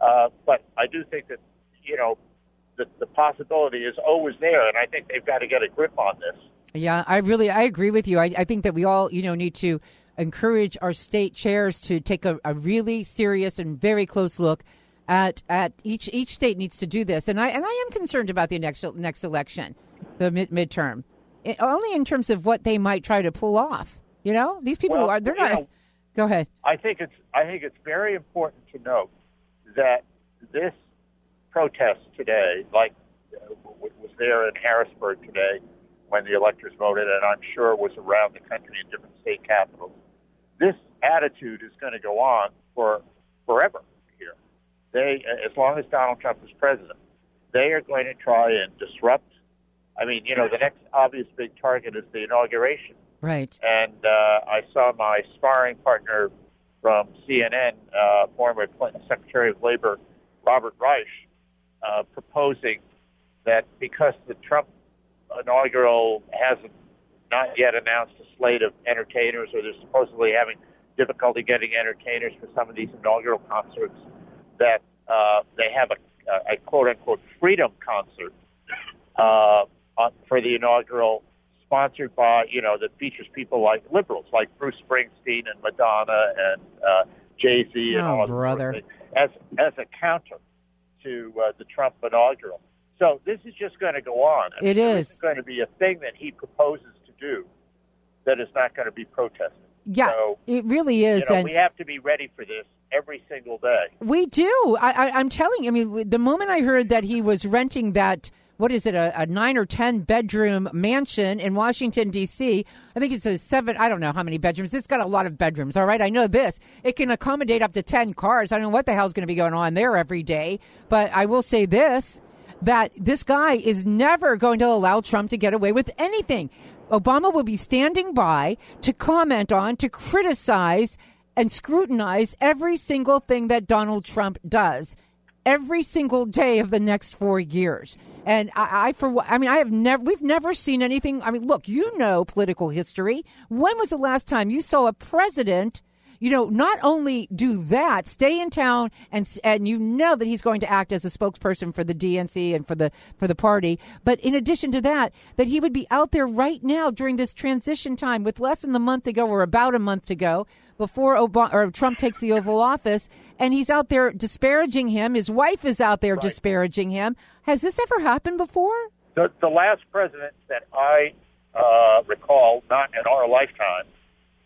uh, but I do think that you know the, the possibility is always there, and I think they've got to get a grip on this. Yeah, I really I agree with you. I, I think that we all you know need to encourage our state chairs to take a, a really serious and very close look at at each each state needs to do this. And I and I am concerned about the next next election, the mid, midterm, it, only in terms of what they might try to pull off. You know, these people Well, are they're not. know, go ahead. I think it's I think it's very important to note that this protest today, like uh, was there in Harrisburg today when the electors voted, and I'm sure was around the country in different state capitals. This attitude is going to go on for forever here. They, as long as Donald Trump is president, they are going to try and disrupt. I mean, you know, the next obvious big target is the inauguration. Right. And uh, I saw my sparring partner from CNN, uh, former Clinton Secretary of Labor Robert Reich, uh, proposing that because the Trump inaugural hasn't not yet announced a slate of entertainers, or they're supposedly having difficulty getting entertainers for some of these inaugural concerts, that uh, they have a, a quote unquote freedom concert uh, on, for the inaugural, sponsored by you know that features people like liberals like Bruce Springsteen and Madonna and uh, Jay Z and Oh, all brother. as as a counter to uh, the Trump inaugural. So this is just going to go on. I It mean, there is. going to be a thing that he proposes do that is not going to be protested. Yeah, So, it really is. you know, and we have to be ready for this every single day. We do. I, I, I'm telling you. I mean, the moment I heard that he was renting that, what is it, a, a nine or ten bedroom mansion in Washington D.C. I think it's a seven. I don't know how many bedrooms. It's got a lot of bedrooms. All right, I know this. It can accommodate up to ten cars. I don't know what the hell's going to be going on there every day. But I will say this: that this guy is never going to allow Trump to get away with anything. Obama will be standing by to comment on, to criticize, and scrutinize every single thing that Donald Trump does every single day of the next four years. And I, I for I mean, I have never, we've never seen anything. I mean, look, you know political history. When was the last time you saw a president? You know, not only do that, stay in town, and and you know that he's going to act as a spokesperson for the DNC and for the for the party. But in addition to that, that he would be out there right now during this transition time, with less than a month to go, or about a month to go, before Obama, or Trump takes the Oval Office, and he's out there disparaging him. His wife is out there disparaging him. Has this ever happened before? The, the last president that I uh, recall, not in our lifetime,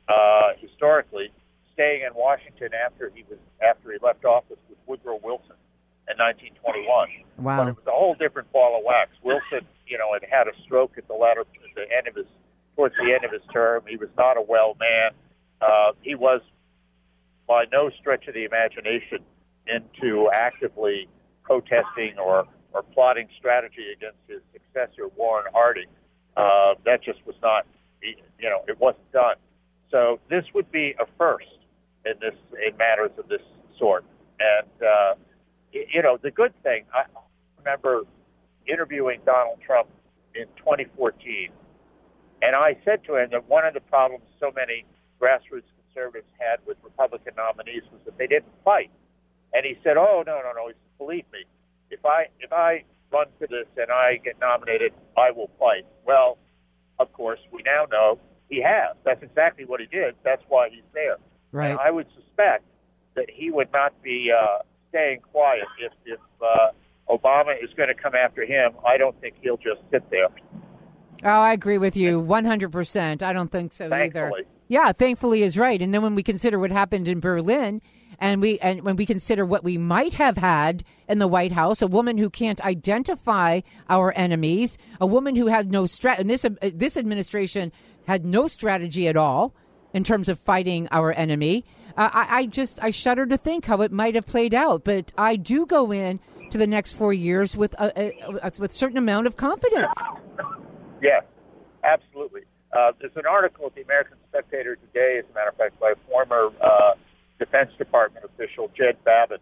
uh, historically, staying in Washington after he was after he left office was Woodrow Wilson in 1921. Wow. But it was a whole different ball of wax. Wilson, you know, had had a stroke at the latter, at the end of his, towards the end of his term. He was not a well man. Uh, he was, by no stretch of the imagination, into actively protesting or or plotting strategy against his successor, Warren Harding. Uh, that just was not, you know, it wasn't done. So this would be a first in this in matters of this sort. And uh, you know, the good thing I remember interviewing Donald Trump in 2014, and I said to him that one of the problems so many grassroots conservatives had with Republican nominees was that they didn't fight. And he said, "Oh no, no, no! He said, believe me, if I if I run for this and I get nominated, I will fight." Well, of course, we now know he has. That's exactly what he did. That's why he's there. Right. And I would suspect that he would not be uh, staying quiet if if uh, Obama is going to come after him. I don't think he'll just sit there. Oh, I agree with you 100%. I don't think so either. Yeah, thankfully is right. And then when we consider what happened in Berlin and we and when we consider what we might have had in the White House, a woman who can't identify our enemies, a woman who has no strat and this uh, this administration had no strategy at all in terms of fighting our enemy. Uh, I, I just I shudder to think how it might have played out, but I do go in to the next 4 years with a, a, a with certain amount of confidence. Yes, absolutely. Uh, there's an article at the American Spectator today, as a matter of fact, by a former uh, Defense Department official, Jed Babbin,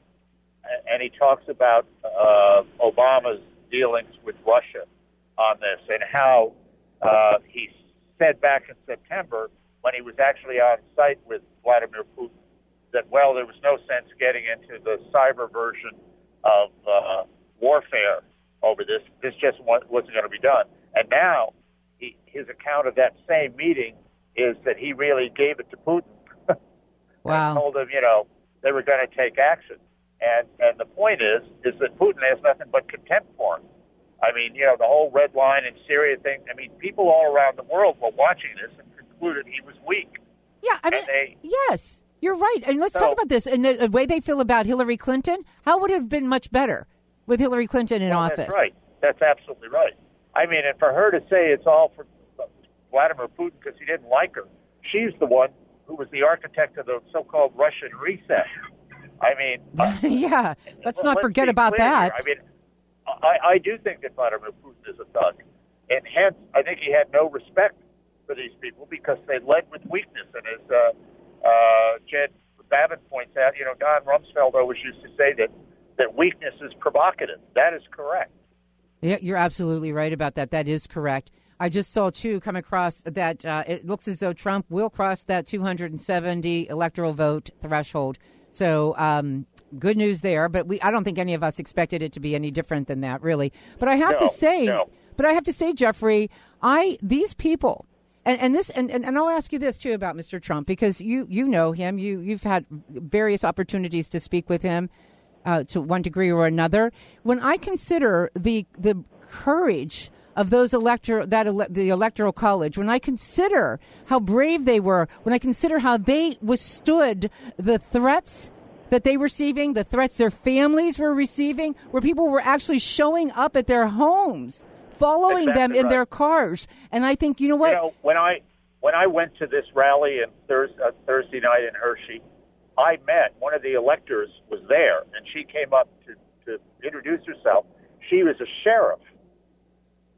and he talks about uh, Obama's dealings with Russia on this and how uh, he said back in September when he was actually on site with Vladimir Putin that, well, there was no sense getting into the cyber version of uh, warfare over this. This just wasn't going to be done. And now he, his account of that same meeting is that he really gave it to Putin [laughs] Wow. and told him, you know, they were going to take action. And and the point is, is that Putin has nothing but contempt for him. I mean, you know, the whole red line in Syria thing. I mean, people all around the world were watching this and he was weak. Yeah, I mean, they, yes, you're right. And let's talk about this. And the, the way they feel about Hillary Clinton, how would it have been much better with Hillary Clinton in oh, well, office? That's right. That's absolutely right. I mean, and for her to say it's all for Vladimir Putin because he didn't like her, she's the one who was the architect of the so-called Russian reset. I mean, [laughs] uh, yeah, let's not let's forget about that. here. I mean, I, I do think that Vladimir Putin is a thug, and hence I think he had no respect for these people because they led with weakness. And as uh, uh, Jed Babbin points out, you know, Don Rumsfeld always used to say that that weakness is provocative. That is correct. Yeah, you're absolutely right about that. That is correct. I just saw too come across that uh, it looks as though Trump will cross that 270 electoral vote threshold. So um, good news there. But we, I don't think any of us expected it to be any different than that, really. But I have No, to say, no. but I have to say, Jeffrey, I these people. And, and this and, and, and I'll ask you this too about Mr. Trump because you you know him you you've had various opportunities to speak with him uh, to one degree or another. When I consider the the courage of those elector that ele- the electoral college, when I consider how brave they were, when I consider how they withstood the threats that they were receiving, the threats their families were receiving, where people were actually showing up at their homes, following them in right. their cars, and I think you know what. You know, when I when I went to this rally in Thurs uh, Thursday night in Hershey, I met one of the electors was there, and she came up to to introduce herself. She was a sheriff,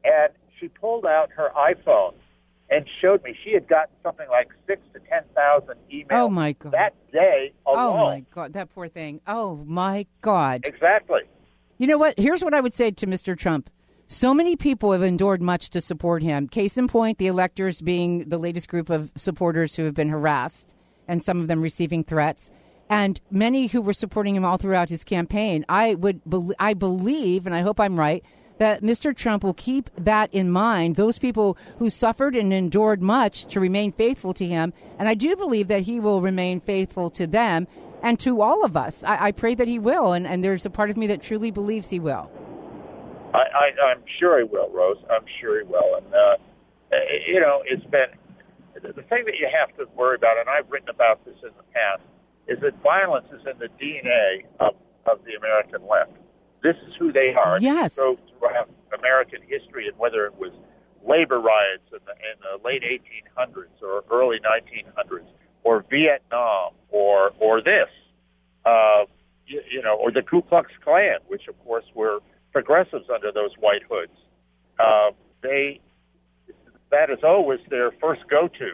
and she pulled out her iPhone and showed me she had gotten something like six to ten thousand emails. Oh, my God. That day alone. Oh my God, that poor thing. Oh my God. Exactly. You know what? Here's what I would say to Mr. Trump. So many people have endured much to support him. Case in point, the electors being the latest group of supporters who have been harassed, and some of them receiving threats, and many who were supporting him all throughout his campaign. I would, bel I believe, and I hope I'm right, that Mr. Trump will keep that in mind. Those people who suffered and endured much to remain faithful to him, and I do believe that he will remain faithful to them and to all of us. I, I pray that he will, and, and there's a part of me that truly believes he will. I, I, I'm sure he will, Rose. I'm sure he will. And, uh, you know, it's been the thing that you have to worry about, and I've written about this in the past, is that violence is in the DNA of, of the American left. This is who they are. Yes. Go throughout American history, and whether it was labor riots in the, in the late 1800s or early 1900s, or Vietnam, or or this, uh, you, you know, or the Ku Klux Klan, which of course were progressives under those white hoods. Uh, they that is always their first go-to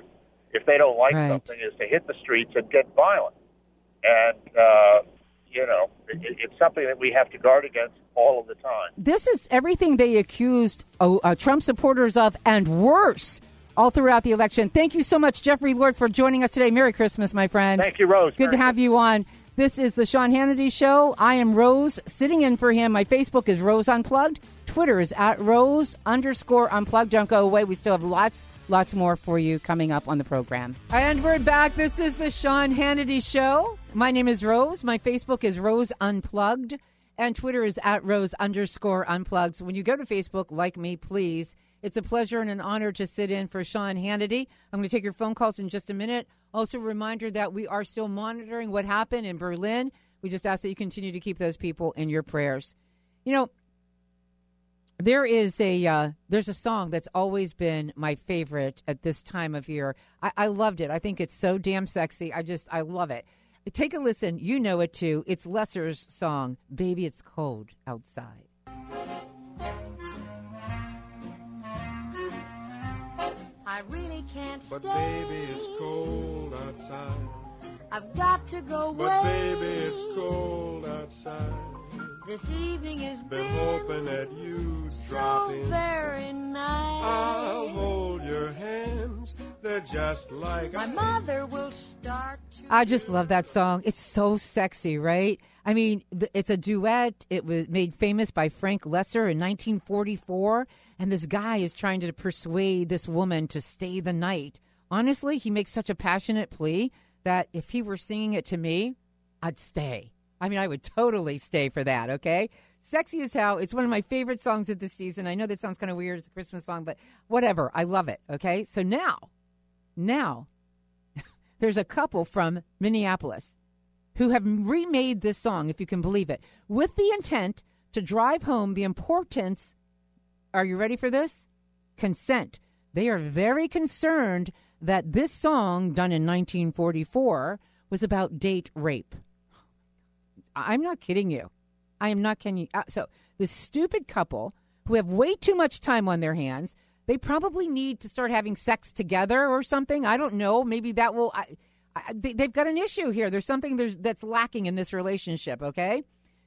if they don't like Right. something is to hit the streets and get violent. And uh, you know, it, it- it's something that we have to guard against all of the time. This is everything they accused uh, uh, Trump supporters of, and worse, all throughout the election. Thank you so much, Jeffrey Lord, for joining us today. Merry Christmas, my friend. Thank you, Rose. Good to have you on. This is the Sean Hannity Show. I am Rose, sitting in for him. My Facebook is Rose Unplugged. Twitter is at Rose underscore Unplugged. Don't go away. We still have lots, lots more for you coming up on the program. And we're back. This is the Sean Hannity Show. My name is Rose. My Facebook is Rose Unplugged. And Twitter is at Rose underscore Unplugged. So when you go to Facebook, like me, please. It's a pleasure and an honor to sit in for Sean Hannity. I'm going to take your phone calls in just a minute. Also, a reminder that we are still monitoring what happened in Berlin. We just ask that you continue to keep those people in your prayers. You know, there is a uh, there's a song that's always been my favorite at this time of year. I, I loved it. I think it's so damn sexy. I just I love it. Take a listen. You know it too. It's Loesser's song, "Baby It's Cold Outside." I really can't But stay. baby, it's cold outside. I've got to go away. But baby, it's cold outside. This evening has Been been hoping that you'd drop so in. very nice. I'll hold your hands. They're just like My mother will start I just love that song. It's so sexy, right? I mean, it's a duet. It was made famous by Frank Loesser in 1944, and this guy is trying to persuade this woman to stay the night. Honestly, he makes such a passionate plea that if he were singing it to me, I'd stay. I mean, I would totally stay for that, okay? Sexy as Hell. It's one of my favorite songs of the season. I know that sounds kind of weird. It's a Christmas song, but whatever. I love it, okay? So now, now, [laughs] there's a couple from Minneapolis who have remade this song, if you can believe it, with the intent to drive home the importance. Are you ready for this? Consent. They are very concerned that this song, done in 1944, was about date rape. I'm not kidding you. I am not kidding you. Uh, So, this stupid couple who have way too much time on their hands, they probably need to start having sex together or something. I don't know. Maybe that will. I, they, they've got an issue here. There's something there's, that's lacking in this relationship, okay?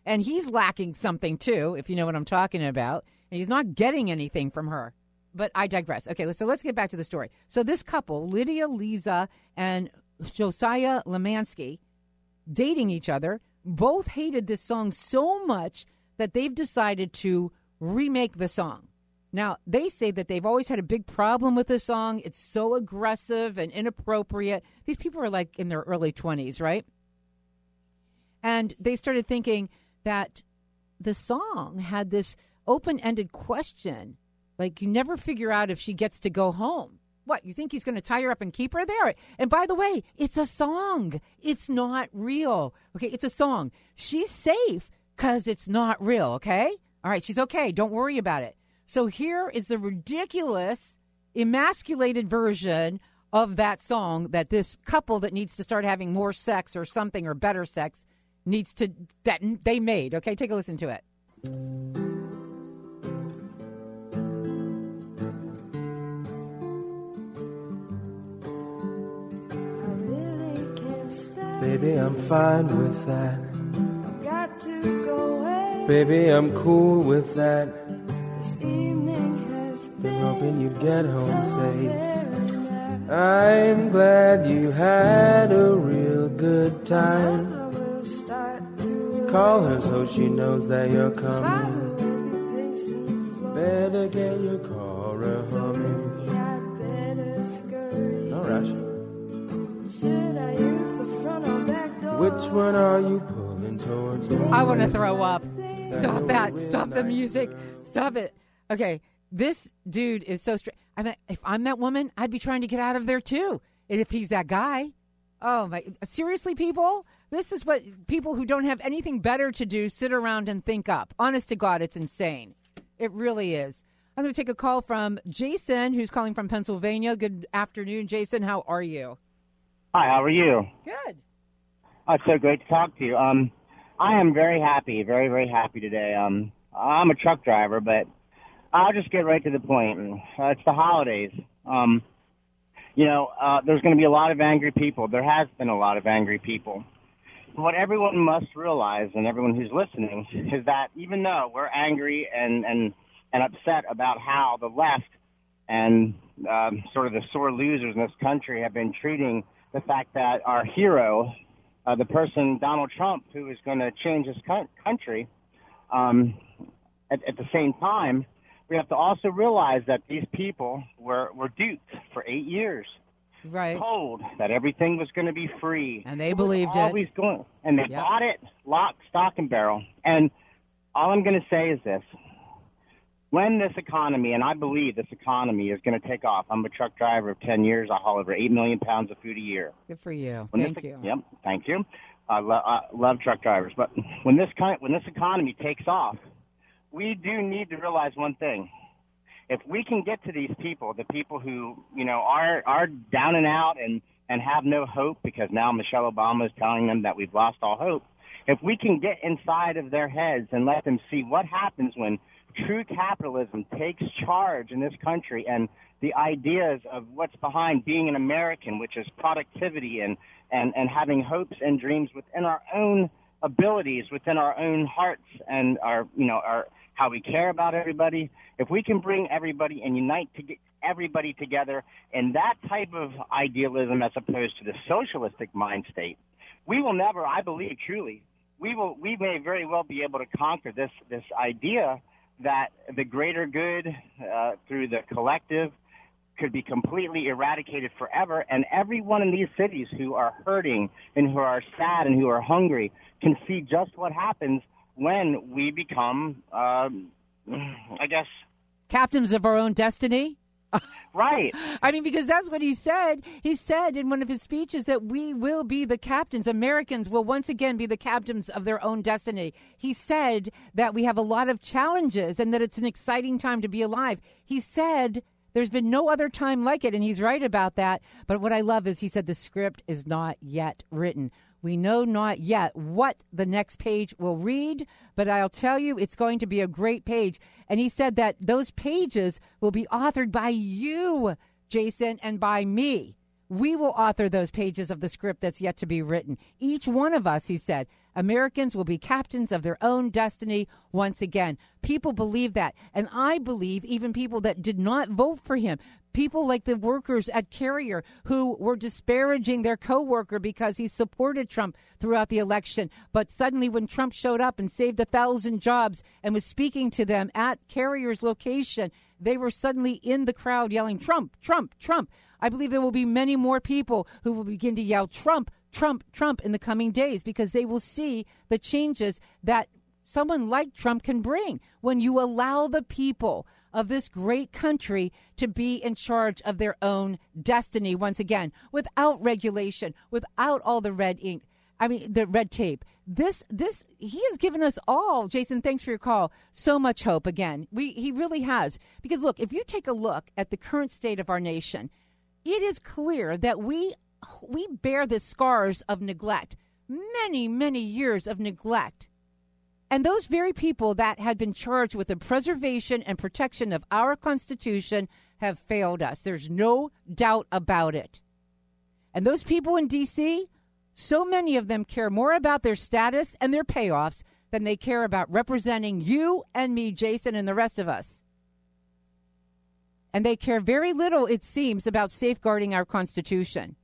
And he's lacking something too, if you know what I'm talking about. And he's not getting anything from her. But I digress. Okay, so let's get back to the story. So this couple, Lydia Liza and Josiah Lemanski, dating each other, both hated this song so much that they've decided to remake the song. Now, they say that they've always had a big problem with this song. It's so aggressive and inappropriate. These people are like in their early 20s, right? And they started thinking that the song had this open ended question. Like, you never figure out if she gets to go home. What, you think he's going to tie her up and keep her there? And by the way, it's a song. It's not real. Okay, it's a song. She's safe because it's not real, okay? All right, she's okay. Don't worry about it. So here is the ridiculous, emasculated version of that song that this couple that needs to start having more sex or something or better sex needs to, that they made. Okay, take a listen to it. Baby, I'm fine with that. Got to go away. Baby, I'm cool with that. This evening has Been hoping you'd get home so safe. nice. I'm glad you had a real good time. We'll start to Call her so she knows that you're coming. Father pacing the floor. Better get your car a humming. Which one are you pulling towards? I want to throw up. Stop that. Stop the music. Stop it. Okay. This dude is so straight. I mean, if I'm that woman, I'd be trying to get out of there too. And if he's that guy, oh my, seriously, people, this is what people who don't have anything better to do sit around and think up. Honest to God, it's insane. It really is. I'm going to take a call from Jason, who's calling from Pennsylvania. Good afternoon, Jason. How are you? Hi, how are you? Good. Oh, it's so great to talk to you. Um, I am very happy, very, very happy today. Um, I'm a truck driver, but I'll just get right to the point. Uh, it's the holidays. Um, you know, uh, there's going to be a lot of angry people. There has been a lot of angry people. What everyone must realize, and everyone who's listening, [laughs] is that even though we're angry and and and upset about how the left and um, sort of the sore losers in this country have been treating the fact that our hero, uh, the person Donald Trump who is going to change this coun- country. Um, at, at the same time, we have to also realize that these people were were duped for eight years right. told that everything was going to be free, and they believed it. always Going, and they Yep. bought it lock, stock, and barrel. And all I'm going to say is this: when this economy, and I believe this economy is going to take off. I'm a truck driver of 10 years. I haul over 8 million pounds of food a year. Good for you. When Thank this, you. Yep, thank you. I, lo- I love truck drivers, but when this kind, when this economy takes off, we do need to realize one thing: if we can get to these people, the people who you know are are down and out and and have no hope because now Michelle Obama is telling them that we've lost all hope. If we can get inside of their heads and let them see what happens when true capitalism takes charge in this country and the ideas of what's behind being an American, which is productivity and, and, and having hopes and dreams within our own abilities, within our own hearts and our, you know, our, how we care about everybody. If we can bring everybody and unite to get everybody together in that type of idealism as opposed to the socialistic mind state, we will never, I believe truly, we will, we may very well be able to conquer this, this idea that the greater good uh, through the collective could be completely eradicated forever, and everyone in these cities who are hurting and who are sad and who are hungry can see just what happens when we become, um, I guess, Captains of our own destiny. Right. [laughs] I mean, because that's what he said. He said in one of his speeches that we will be the captains. Americans will once again be the captains of their own destiny. He said that we have a lot of challenges and that it's an exciting time to be alive. He said there's been no other time like it, and he's right about that. But what I love is he said the script is not yet written. We know not yet what the next page will read, but I'll tell you it's going to be a great page. And he said that those pages will be authored by you, Jason, and by me. We will author those pages of the script that's yet to be written. Each one of us, he said, Americans will be captains of their own destiny once again. People believe that. And I believe even people that did not vote for him, people like the workers at Carrier who were disparaging their coworker because he supported Trump throughout the election. But suddenly, when Trump showed up and saved a thousand jobs and was speaking to them at Carrier's location, they were suddenly in the crowd yelling, Trump, Trump, Trump. I believe there will be many more people who will begin to yell, Trump, Trump, Trump in the coming days because they will see the changes that someone like Trump can bring when you allow the people of this great country to be in charge of their own destiny once again without regulation, without all the red ink. I mean, the red tape. This, this, he has given us all, Jason, thanks for your call, so much hope again. We, he really has. Because look, if you take a look at the current state of our nation, it is clear that we, we bear the scars of neglect, many, many years of neglect. And those very people that had been charged with the preservation and protection of our Constitution have failed us. There's no doubt about it. And those people in D.C., so many of them care more about their status and their payoffs than they care about representing you and me, Jason, and the rest of us. And they care very little, it seems, about safeguarding our Constitution.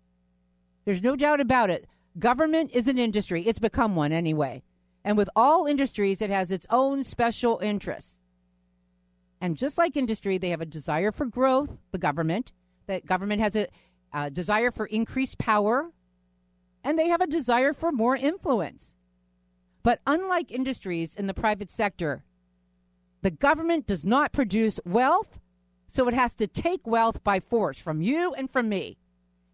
There's no doubt about it. Government is an industry, it's become one anyway. And with all industries, it has its own special interests. And just like industry, they have a desire for growth, the government. The government has a, a desire for increased power, and they have a desire for more influence. But unlike industries in the private sector, the government does not produce wealth, so it has to take wealth by force from you and from me.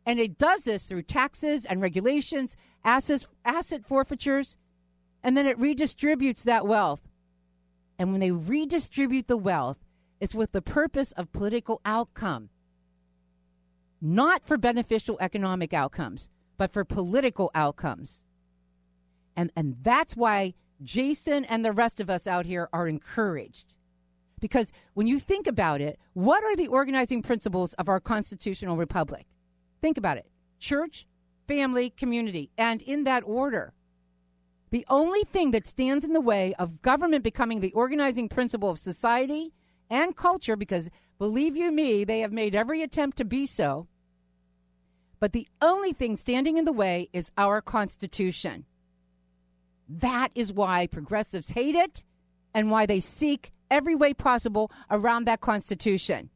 And it does this through taxes and regulations, assets, asset forfeitures, and then it redistributes that wealth. And when they redistribute the wealth, it's with the purpose of political outcome, not for beneficial economic outcomes, but for political outcomes. And, and that's why Jason and the rest of us out here are encouraged. Because when you think about it, what are the organizing principles of our constitutional republic? Think about it church, family, community, and in that order. The only thing that stands in the way of government becoming the organizing principle of society and culture, because believe you me, they have made every attempt to be so. But the only thing standing in the way is our Constitution. That is why progressives hate it and why they seek every way possible around that Constitution.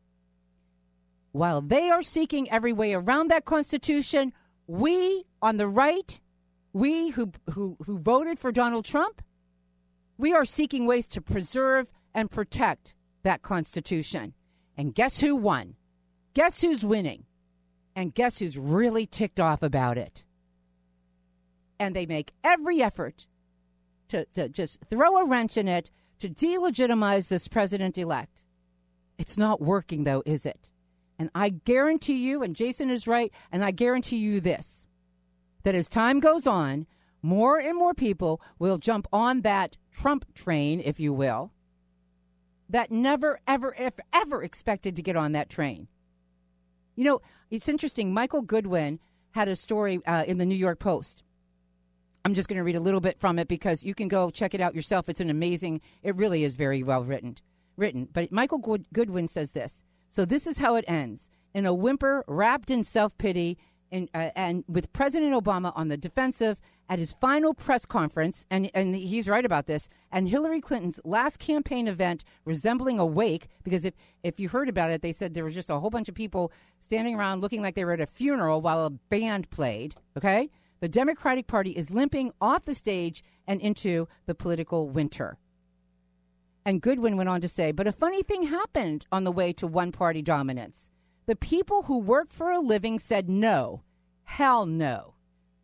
While they are seeking every way around that Constitution, we on the right, we who, who, who voted for Donald Trump, we are seeking ways to preserve and protect that Constitution. And guess who won? Guess who's winning? And guess who's really ticked off about it? And they make every effort to, to just throw a wrench in it to delegitimize this president elect. It's not working, though, is it? And I guarantee you, and Jason is right, and I guarantee you this that as time goes on, more and more people will jump on that Trump train, if you will, that never, ever, if ever expected to get on that train. You know, it's interesting. Michael Goodwin had a story uh, in the New York Post. I'm just going to read a little bit from it because you can go check it out yourself. It's an amazing, it really is very well written. Written, but Michael Goodwin says this. So this is how it ends: in a whimper, wrapped in self pity, and, uh, and with President Obama on the defensive at his final press conference, and, and he's right about this, and Hillary Clinton's last campaign event resembling a wake, because if, if you heard about it, they said there was just a whole bunch of people standing around looking like they were at a funeral while a band played, okay? The Democratic Party is limping off the stage and into the political winter. And Goodwin went on to say, but a funny thing happened on the way to one party dominance. The people who work for a living said no. Hell no.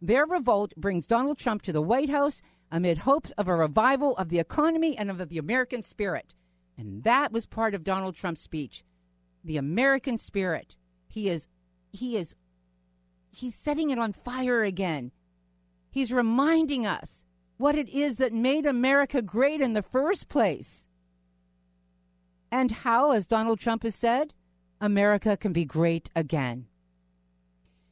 Their revolt brings Donald Trump to the White House amid hopes of a revival of the economy and of the American spirit. And that was part of Donald Trump's speech. The American spirit. He is he is he's setting it on fire again. He's reminding us what it is that made America great in the first place. And how, as Donald Trump has said, America can be great again.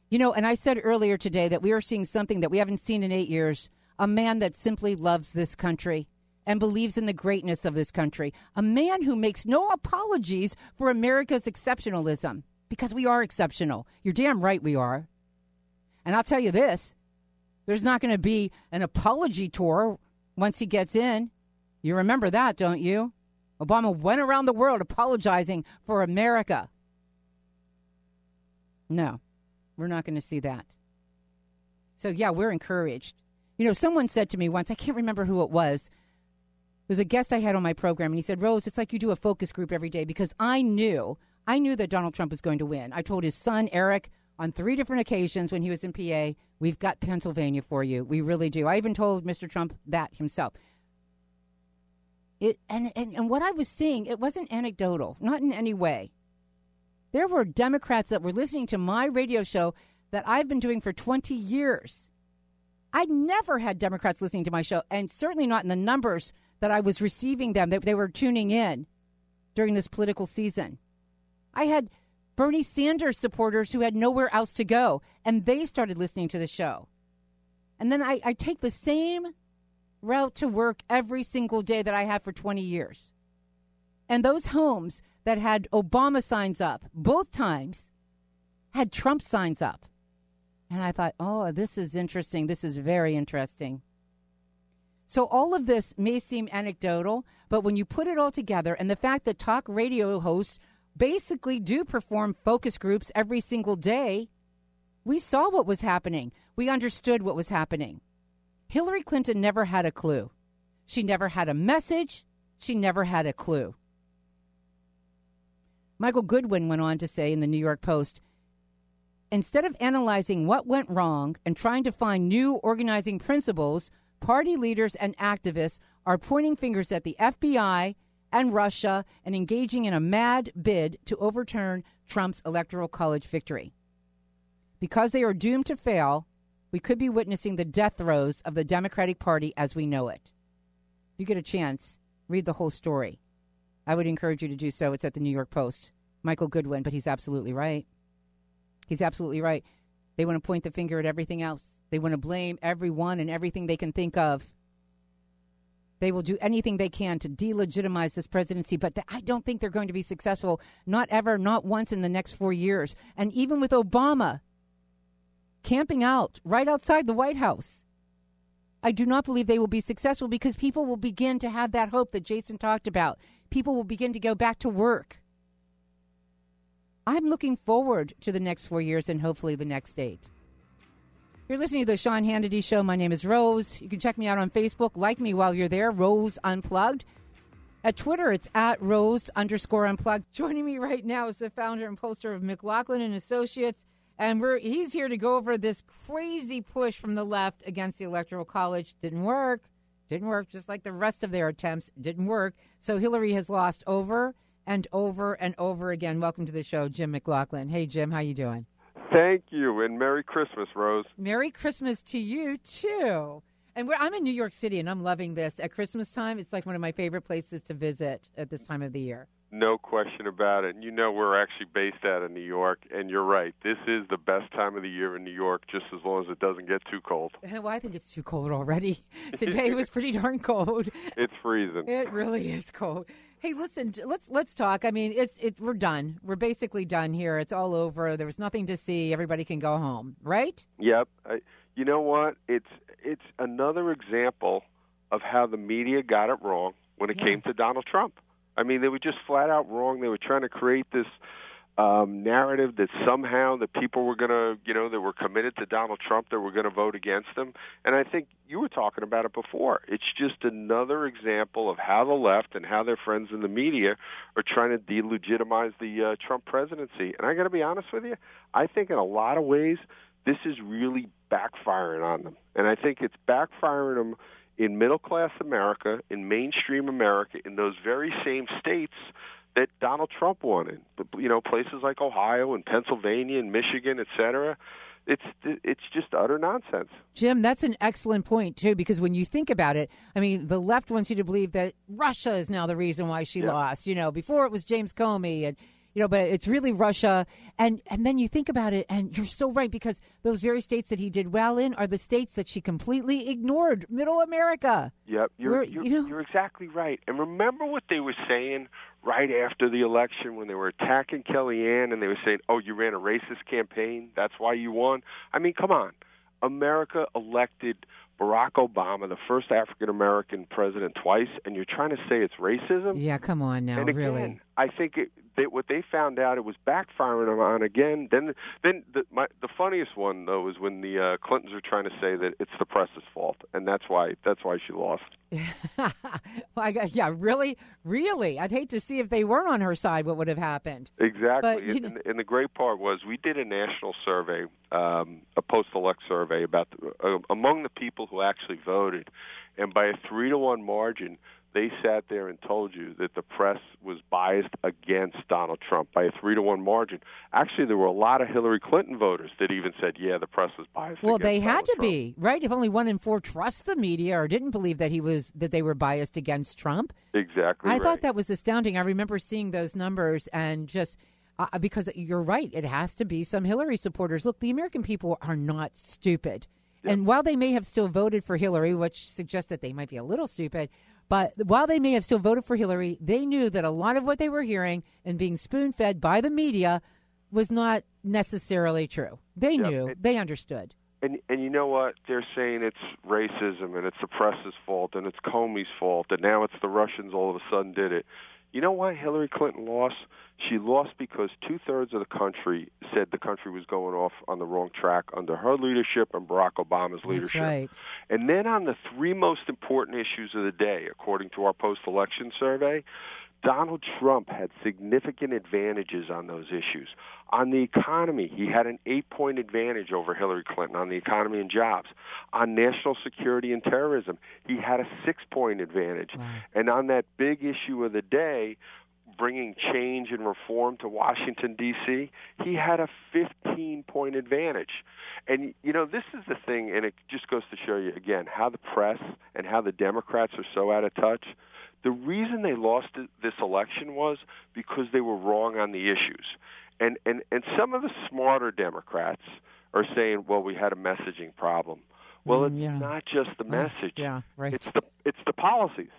You know, and I said earlier today that we are seeing something that we haven't seen in eight years a man that simply loves this country and believes in the greatness of this country, a man who makes no apologies for America's exceptionalism because we are exceptional. You're damn right we are. And I'll tell you this there's not going to be an apology tour once he gets in. You remember that, don't you? Obama went around the world apologizing for America. No, we're not going to see that. So, yeah, we're encouraged. You know, someone said to me once, I can't remember who it was. It was a guest I had on my program, and he said, Rose, it's like you do a focus group every day because I knew, I knew that Donald Trump was going to win. I told his son, Eric, on three different occasions when he was in PA, we've got Pennsylvania for you. We really do. I even told Mr. Trump that himself. It, and, and, and what I was seeing, it wasn't anecdotal, not in any way. There were Democrats that were listening to my radio show that I've been doing for 20 years. I never had Democrats listening to my show, and certainly not in the numbers that I was receiving them, that they were tuning in during this political season. I had Bernie Sanders supporters who had nowhere else to go, and they started listening to the show. And then I, I take the same route to work every single day that I have for 20 years. And those homes that had Obama signs up both times had Trump signs up. And I thought, oh, this is interesting. This is very interesting. So, all of this may seem anecdotal, but when you put it all together and the fact that talk radio hosts basically do perform focus groups every single day, we saw what was happening. We understood what was happening. Hillary Clinton never had a clue. She never had a message. She never had a clue. Michael Goodwin went on to say in the New York Post instead of analyzing what went wrong and trying to find new organizing principles, party leaders and activists are pointing fingers at the FBI and Russia and engaging in a mad bid to overturn Trump's electoral college victory. Because they are doomed to fail, we could be witnessing the death throes of the Democratic Party as we know it. If you get a chance, read the whole story. I would encourage you to do so. It's at the New York Post. Michael Goodwin, but he's absolutely right. He's absolutely right. They want to point the finger at everything else. They want to blame everyone and everything they can think of. They will do anything they can to delegitimize this presidency, but I don't think they're going to be successful. Not ever, not once in the next four years. And even with Obama, camping out right outside the White House. I do not believe they will be successful because people will begin to have that hope that Jason talked about. People will begin to go back to work. I'm looking forward to the next four years and hopefully the next eight. You're listening to the Sean Hannity Show. My name is Rose. You can check me out on Facebook. Like me while you're there, Rose Unplugged. At Twitter, it's at Rose underscore Unplugged. [laughs] Joining me right now is the founder and pollster of McLaughlin and Associates, and we're he's here to go over this crazy push from the left against the Electoral College. Didn't work. Didn't work. Just like the rest of their attempts, didn't work. So Hillary has lost over and over and over again. Welcome to the show, Jim McLaughlin. Hey, Jim, how you doing? Thank you, and Merry Christmas, Rose. Merry Christmas to you too. And we're, I'm in New York City, and I'm loving this at Christmas time. It's like one of my favorite places to visit at this time of the year. No question about it. And you know we're actually based out of New York, and you're right. This is the best time of the year in New York, just as long as it doesn't get too cold. [laughs] Well, I think it's too cold already. [laughs] Today was [laughs] pretty darn cold. It's freezing. It really is cold. Hey, listen, let's let's talk. I mean, it's it. We're done. We're basically done here. It's all over. There was nothing to see. Everybody can go home, right? Yep. I, you know what? It's it's another example of how the media got it wrong when it Yeah. came to Donald Trump. I mean, they were just flat out wrong. They were trying to create this um, narrative that somehow the people were going to, you know, that were committed to Donald Trump, that were going to vote against him. And I think you were talking about it before. It's just another example of how the left and how their friends in the media are trying to delegitimize the uh, Trump presidency. And I got to be honest with you, I think in a lot of ways this is really backfiring on them. And I think it's backfiring them in middle class America, in mainstream America, in those very same states that Donald Trump won in. You know, places like Ohio and Pennsylvania and Michigan, et cetera. It's it's just utter nonsense. Jim, that's an excellent point too, because when you think about it, I mean, the left wants you to believe that Russia is now the reason why she lost. You know, before it was James Comey, and you know, but it's really Russia. And and then you think about it, and you're so right because those very states that he did well in are the states that she completely ignored. Middle America. Yep, you're you're, you know- you're exactly right. And remember what they were saying right after the election when they were attacking Kellyanne and they were saying, "Oh, you ran a racist campaign. That's why you won." I mean, come on. America elected Barack Obama, the first African American president, twice, and you're trying to say it's racism? Yeah, come on now, and again, really. I think it, they, what they found out it was backfiring them on again. Then, then the, my, the funniest one though is when the uh, Clintons are trying to say that it's the press's fault, and that's why that's why she lost. [laughs] well, I yeah, really, really. I'd hate to see if they weren't on her side, what would have happened. Exactly. But, and, and- and the great part was we did a national survey, um, a post-elect survey about the, uh, among the people who actually voted, and by a three to one margin, they sat there and told you that the press was biased against Donald Trump by a three to one margin. Actually, there were a lot of Hillary Clinton voters that even said, "Yeah, the press was biased." Well, they had Donald to Trump. be right. If only one in four trust the media or didn't believe that he was that they were biased against Trump. Exactly. I right. thought that was astounding. I remember seeing those numbers and just uh, because you're right, it has to be some Hillary supporters. Look, the American people are not stupid. And while they may have still voted for Hillary, which suggests that they might be a little stupid, but while they may have still voted for Hillary, they knew that a lot of what they were hearing and being spoon fed by the media was not necessarily true. They Yep. knew, they understood. And and you know what? They're saying it's racism and it's the press's fault and it's Comey's fault and now it's the Russians all of a sudden did it. You know why Hillary Clinton lost? She lost because two thirds of the country said the country was going off on the wrong track under her leadership and Barack Obama's leadership. right. And then on the three most important issues of the day, according to our post-election survey, Donald Trump had significant advantages on those issues. On the economy, he had an eight point advantage over Hillary Clinton on the economy and jobs. On national security and terrorism, he had a six point advantage. And on that big issue of the day, bringing change and reform to Washington, D.C., he had a 15 point advantage. And, you know, this is the thing, and it just goes to show you again how the press and how the Democrats are so out of touch. The reason they lost this election was because they were wrong on the issues. And, and, and some of the smarter Democrats are saying, well, we had a messaging problem. Well, it's Mm, yeah. not just the message. yeah, right. It's the it's the policies.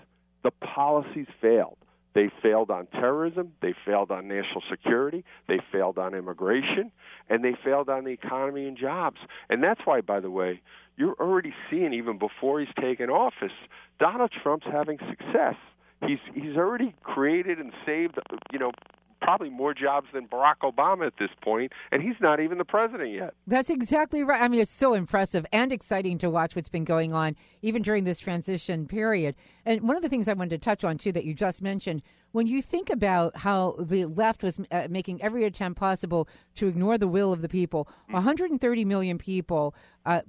The policies failed. They failed on terrorism. They failed on national security. They failed on immigration. And they failed on the economy and jobs. And that's why, by the way, you're already seeing, even before he's taken office, Donald Trump's having success. He's he's already created and saved, you know, probably more jobs than Barack Obama at this point, and he's not even the president yet. That's exactly right. I mean, it's so impressive and exciting to watch what's been going on even during this transition period. And one of the things I wanted to touch on too that you just mentioned, when you think about how the left was uh, making every attempt possible to ignore the will of the people, 130 million people. Uh,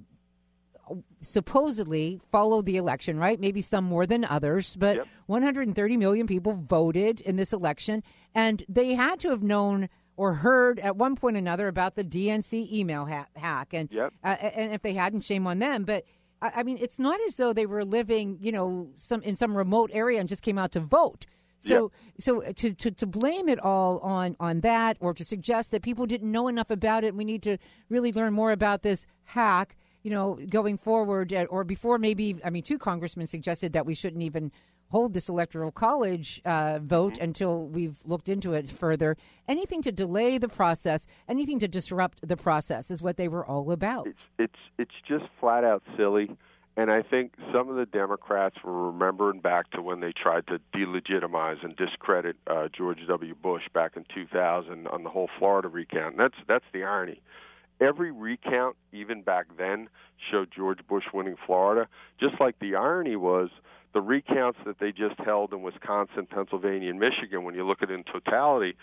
supposedly followed the election, right? Maybe some more than others, but Yep. 130 million people voted in this election, and they had to have known or heard at one point or another about the DNC email ha- hack. And Yep. uh, and if they hadn't, shame on them. But I, I mean, it's not as though they were living, you know, some in some remote area and just came out to vote. So, so to, to, to blame it all on, on that, or to suggest that people didn't know enough about it, we need to really learn more about this hack. You know, going forward, uh, or before maybe. I mean, two congressmen suggested that we shouldn't even hold this electoral college uh, vote until we've looked into it further. Anything to delay the process, anything to disrupt the process, is what they were all about. It's it's it's just flat out silly. And I think some of the Democrats were remembering back to when they tried to delegitimize and discredit uh, George W. Bush back in 2000 on the whole Florida recount. And that's that's the irony. Every recount, even back then, showed George Bush winning Florida. Just like the irony was the recounts that they just held in Wisconsin, Pennsylvania, and Michigan. When you look at it in totality,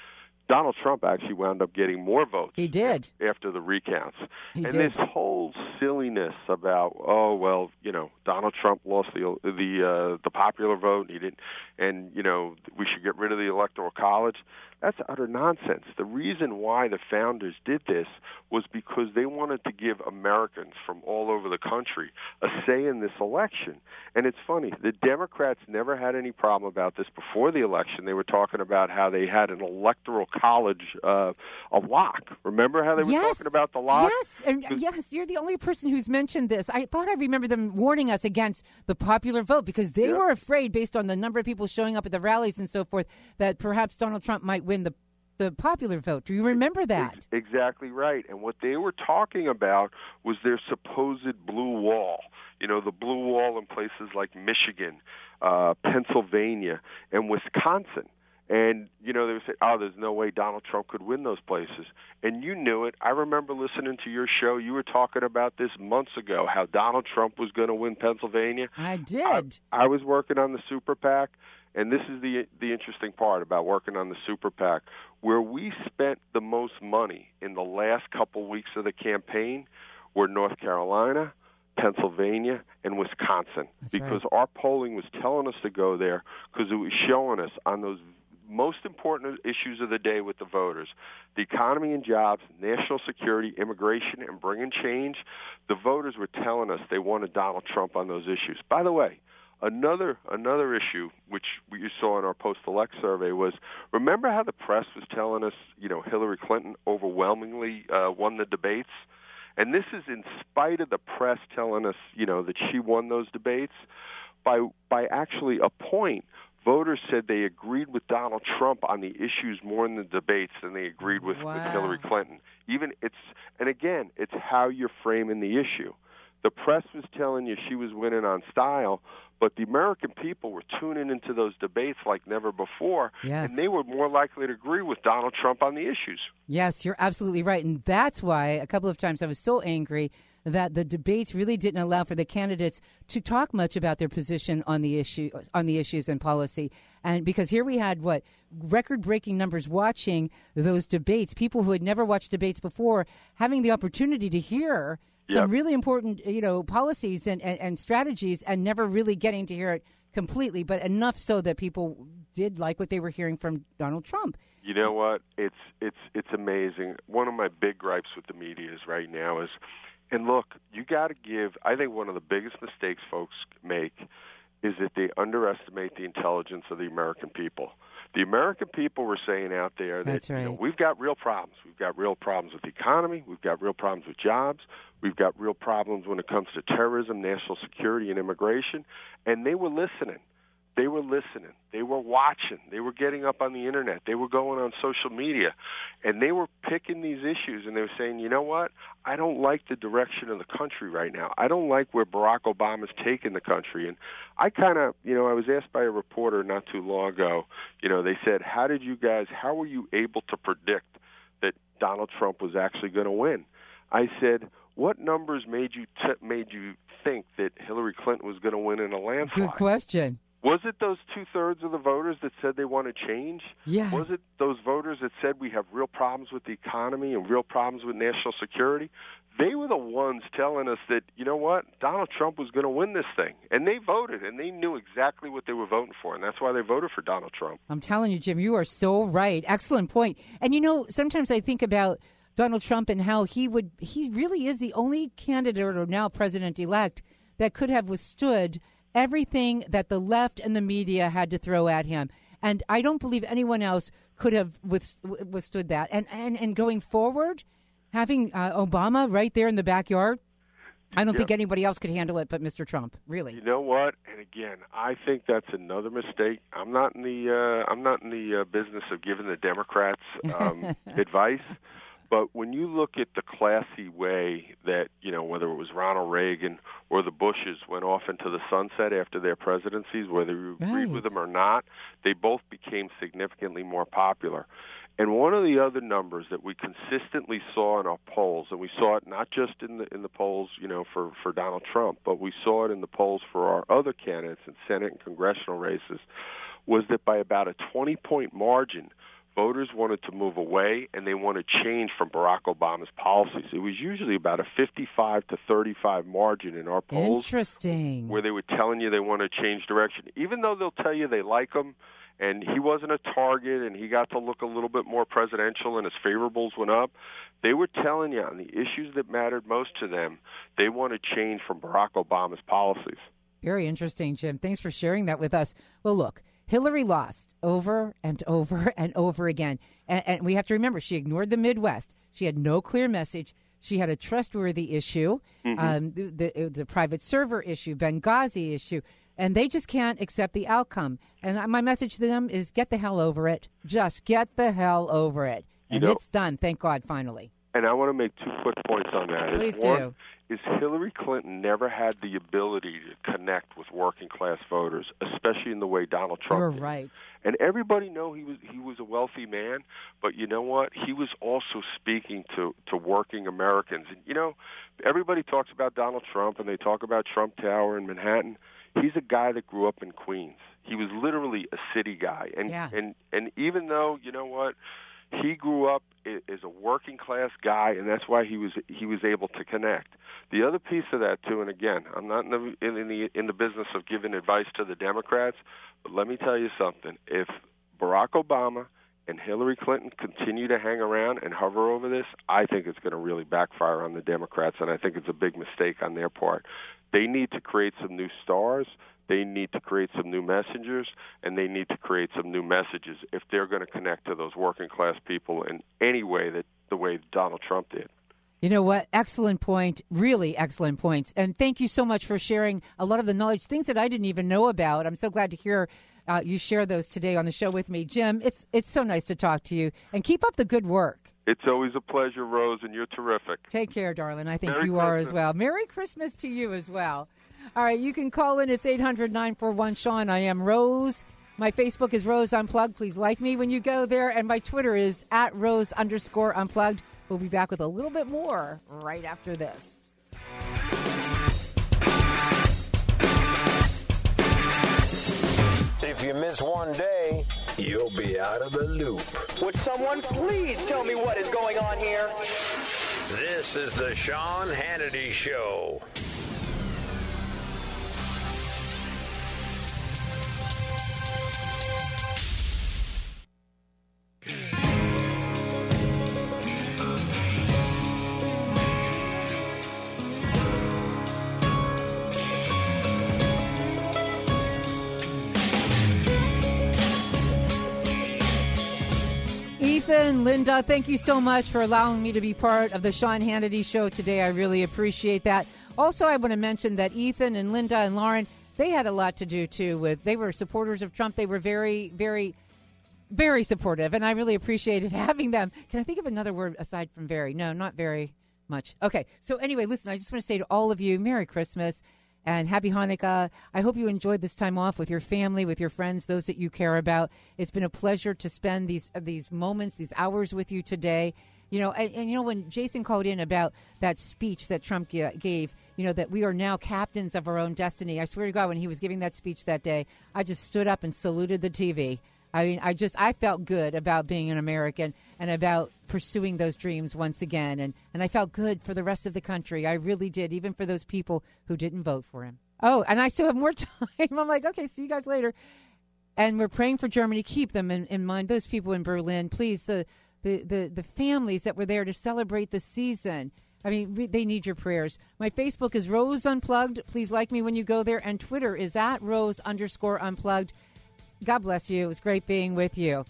Donald Trump actually wound up getting more votes. He did after the recounts. He and did. this whole silliness about oh well, you know, Donald Trump lost the the uh, the popular vote. He didn't, and you know we should get rid of the electoral college. That's utter nonsense. The reason why the founders did this was because they wanted to give Americans from all over the country a say in this election. And it's funny, the Democrats never had any problem about this before the election. They were talking about how they had an electoral college, uh, a lock. Remember how they were Yes. talking about the lock? Yes, and yes, you're the only person who's mentioned this. I thought I remember them warning us against the popular vote because they were afraid, based on the number of people showing up at the rallies and so forth, that perhaps Donald Trump might win the the popular vote. Do you remember that? Exactly right. And what they were talking about was their supposed blue wall. You know, the blue wall in places like Michigan, uh, Pennsylvania, and Wisconsin. And, you know, they would say, oh, there's no way Donald Trump could win those places. And you knew it. I remember listening to your show. You were talking about this months ago, how Donald Trump was going to win Pennsylvania. I did. I was working on the super PAC, and this is the the interesting part about working on the super PAC, where we spent the most money in the last couple weeks of the campaign were North Carolina, Pennsylvania, and Wisconsin, because our polling was telling us to go there because it was showing us on those most important issues of the day with the voters the economy and jobs, national security, immigration, and bringing change. The voters were telling us they wanted Donald Trump on those issues. By the way, another another issue which you saw in our post elect survey was remember how the press was telling us you know Hillary Clinton overwhelmingly uh, won the debates? And this is in spite of the press telling us you know that she won those debates. By by actually a point voters said they agreed with Donald Trump on the issues more in the debates than they agreed with, with Hillary Clinton. Even it's and again it's how you're framing the issue. The press was telling you she was winning on style, but the American people were tuning into those debates like never before, Yes. and they were more likely to agree with Donald Trump on the issues. Yes, you're absolutely right. And that's why a couple of times I was so angry that the debates really didn't allow for the candidates to talk much about their position on the issue on the issues and policy. And because here we had what record breaking numbers watching those debates, people who had never watched debates before having the opportunity to hear some really important, you know, policies and, and, and strategies and never really getting to hear it completely, but enough so that people did like what they were hearing from Donald Trump. You know what? It's it's it's amazing. One of my big gripes with the media is right now is, and look, you got to give. I think one of the biggest mistakes folks make is that they underestimate the intelligence of the American people. The American people were saying out there that That's you know, right. we've got real problems. We've got real problems with the economy. We've got real problems with jobs. We've got real problems when it comes to terrorism, national security, and immigration. And they were listening. They were listening. They were watching. They were getting up on the internet. They were going on social media, and they were picking these issues. And they were saying, you know what? I don't like the direction of the country right now. I don't like where Barack Obama's taking the country. And I kind of, you know, I was asked by a reporter not too long ago. You know, they said, how did you guys? How were you able to predict that Donald Trump was actually going to win? I said, what numbers made you t- made you think that Hillary Clinton was going to win in a landslide? Good question. Was it those two thirds of the voters that said they want to change? Yes. Was it those voters that said we have real problems with the economy and real problems with national security? They were the ones telling us that, you know what, Donald Trump was going to win this thing. And they voted, and they knew exactly what they were voting for, and that's why they voted for Donald Trump. I'm telling you, Jim, you are so right. Excellent point. And you know, sometimes I think about Donald Trump and how he would, he really is the only candidate or now president elect that could have withstood everything that the left and the media had to throw at him. And I don't believe anyone else could have withstood that. And, and, and going forward, having uh, Obama right there in the backyard, I don't Yeah. think anybody else could handle it but Mr. Trump, really. You know what? And again, I think that's another mistake. I'm not in the uh, I'm not in the uh, business of giving the Democrats um, [laughs] advice, but when you look at the classy way that you know whether it was Ronald Reagan or the Bushes went off into the sunset after their presidencies, whether you agreed with them or not, they both became significantly more popular. And one of the other numbers that we consistently saw in our polls, and we saw it not just in the in the polls, you know, for for Donald Trump, but we saw it in the polls for our other candidates in Senate and congressional races, was that by about a 20 point margin, voters wanted to move away and they wanted change from Barack Obama's policies. It was usually about a 55 to 35 margin in our polls Interesting. where they were telling you they want to change direction, even though they'll tell you they like him. And he wasn't a target, and he got to look a little bit more presidential, and his favorables went up. They were telling you on the issues that mattered most to them, they want to change from Barack Obama's policies. Very interesting, Jim. Thanks for sharing that with us. Well, look, Hillary lost over and over [laughs] and over again. And, and we have to remember, she ignored the Midwest. She had no clear message. She had a trustworthy issue, Mm-hmm. um, the, the, the private server issue, Benghazi issue, and they just can't accept the outcome. And my message to them is get the hell over it. Just get the hell over it. You And know- it's done, thank God, finally. And I want to make two quick points on that. Please one, do. Is Hillary Clinton never had the ability to connect with working class voters, especially in the way Donald Trump You're did. right. And everybody know he was he was a wealthy man, but you know what? He was also speaking to to working Americans. And you know, everybody talks about Donald Trump and they talk about Trump Tower in Manhattan. He's a guy that grew up in Queens. He was literally a city guy. And Yeah. and and even though, you know what? He grew up as a working class guy, and that's why he was he was able to connect. The other piece of that too, and again, I'm not in the in, in the in the business of giving advice to the Democrats, but let me tell you something: if Barack Obama and Hillary Clinton continue to hang around and hover over this, I think it's going to really backfire on the Democrats, and I think it's a big mistake on their part. They need to create some new stars. They need to create some new messengers, and they need to create some new messages if they're going to connect to those working class people in any way that the way Donald Trump did. You know what? Excellent point. Really excellent points. And thank you so much for sharing a lot of the knowledge, things that I didn't even know about. I'm so glad to hear uh, you share those today on the show with me. Jim, it's, it's so nice to talk to you. And keep up the good work. It's always a pleasure, Rose, and you're terrific. Take care, darling. I think Merry you are as well. Merry Christmas to you as well. All right, you can call in. It's 800 941 Sean. I am Rose. My Facebook is Rose Unplugged. Please like me when you go there. And my Twitter is at Rose underscore Unplugged. We'll be back with a little bit more right after this. If you miss one day, you'll be out of the loop. Would someone please tell me what is going on here? This is the Sean Hannity Show. Ethan, Linda, thank you so much for allowing me to be part of the Sean Hannity show today. I really appreciate that. Also, I want to mention that Ethan and Linda and Lauren, they had a lot to do too with. They were supporters of Trump. They were very, very, very supportive, and I really appreciated [laughs] having them. Can I think of another word aside from very? No, not very much. Okay. So anyway, listen. I just want to say to all of you, Merry Christmas and happy Hanukkah. I hope you enjoyed this time off with your family, with your friends, those that you care about. It's been a pleasure to spend these uh, these moments, these hours with you today. You know, and, and you know when Jason called in about that speech that Trump g- gave, you know that we are now captains of our own destiny. I swear to God, when he was giving that speech that day, I just stood up and saluted the TV. I mean, I just I felt good about being an American and about pursuing those dreams once again, and and I felt good for the rest of the country. I really did, even for those people who didn't vote for him. Oh, and I still have more [laughs] time. I'm like, okay, see you guys later. And we're praying for Germany. Keep them in, in mind. Those people in Berlin, please. The the the the families that were there to celebrate the season. I mean, we, they need your prayers. My Facebook is Rose Unplugged. Please like me when you go there, and Twitter is at Rose underscore Unplugged. God bless you. It was great being with you.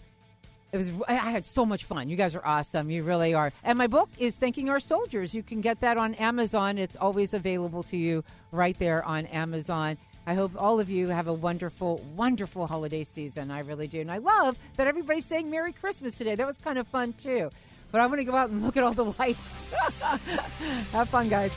It was. I had so much fun. You guys are awesome. You really are. And my book is Thanking Our Soldiers. You can get that on Amazon. It's always available to you right there on Amazon. I hope all of you have a wonderful, wonderful holiday season. I really do. And I love that everybody's saying Merry Christmas today. That was kind of fun too. But I'm going to go out and look at all the lights. [laughs] have fun, guys.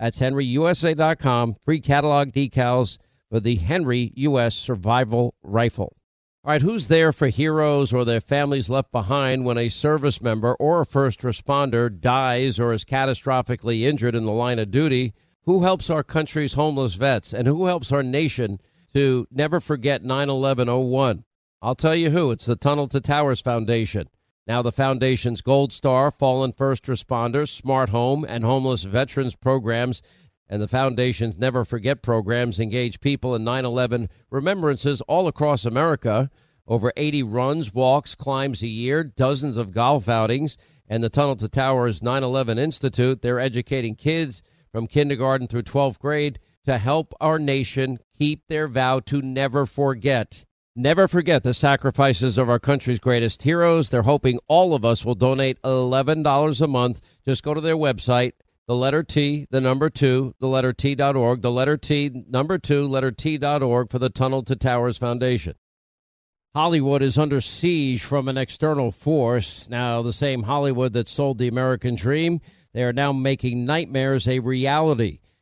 That's henryusa.com, free catalog decals for the Henry U.S. Survival Rifle. All right, who's there for heroes or their families left behind when a service member or a first responder dies or is catastrophically injured in the line of duty? Who helps our country's homeless vets and who helps our nation to never forget 9 11 01? I'll tell you who. It's the Tunnel to Towers Foundation. Now, the Foundation's Gold Star, Fallen First Responders, Smart Home, and Homeless Veterans programs and the Foundation's Never Forget programs engage people in 9 11 remembrances all across America. Over 80 runs, walks, climbs a year, dozens of golf outings, and the Tunnel to Towers 9 11 Institute. They're educating kids from kindergarten through 12th grade to help our nation keep their vow to never forget. Never forget the sacrifices of our country's greatest heroes. They're hoping all of us will donate $11 a month. Just go to their website, the letter T, the number two, the letter T.org, the letter T, number two, letter T.org for the Tunnel to Towers Foundation. Hollywood is under siege from an external force. Now, the same Hollywood that sold the American dream, they are now making nightmares a reality.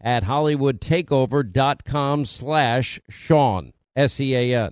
at hollywoodtakeover.com slash Sean, S-E-A-N.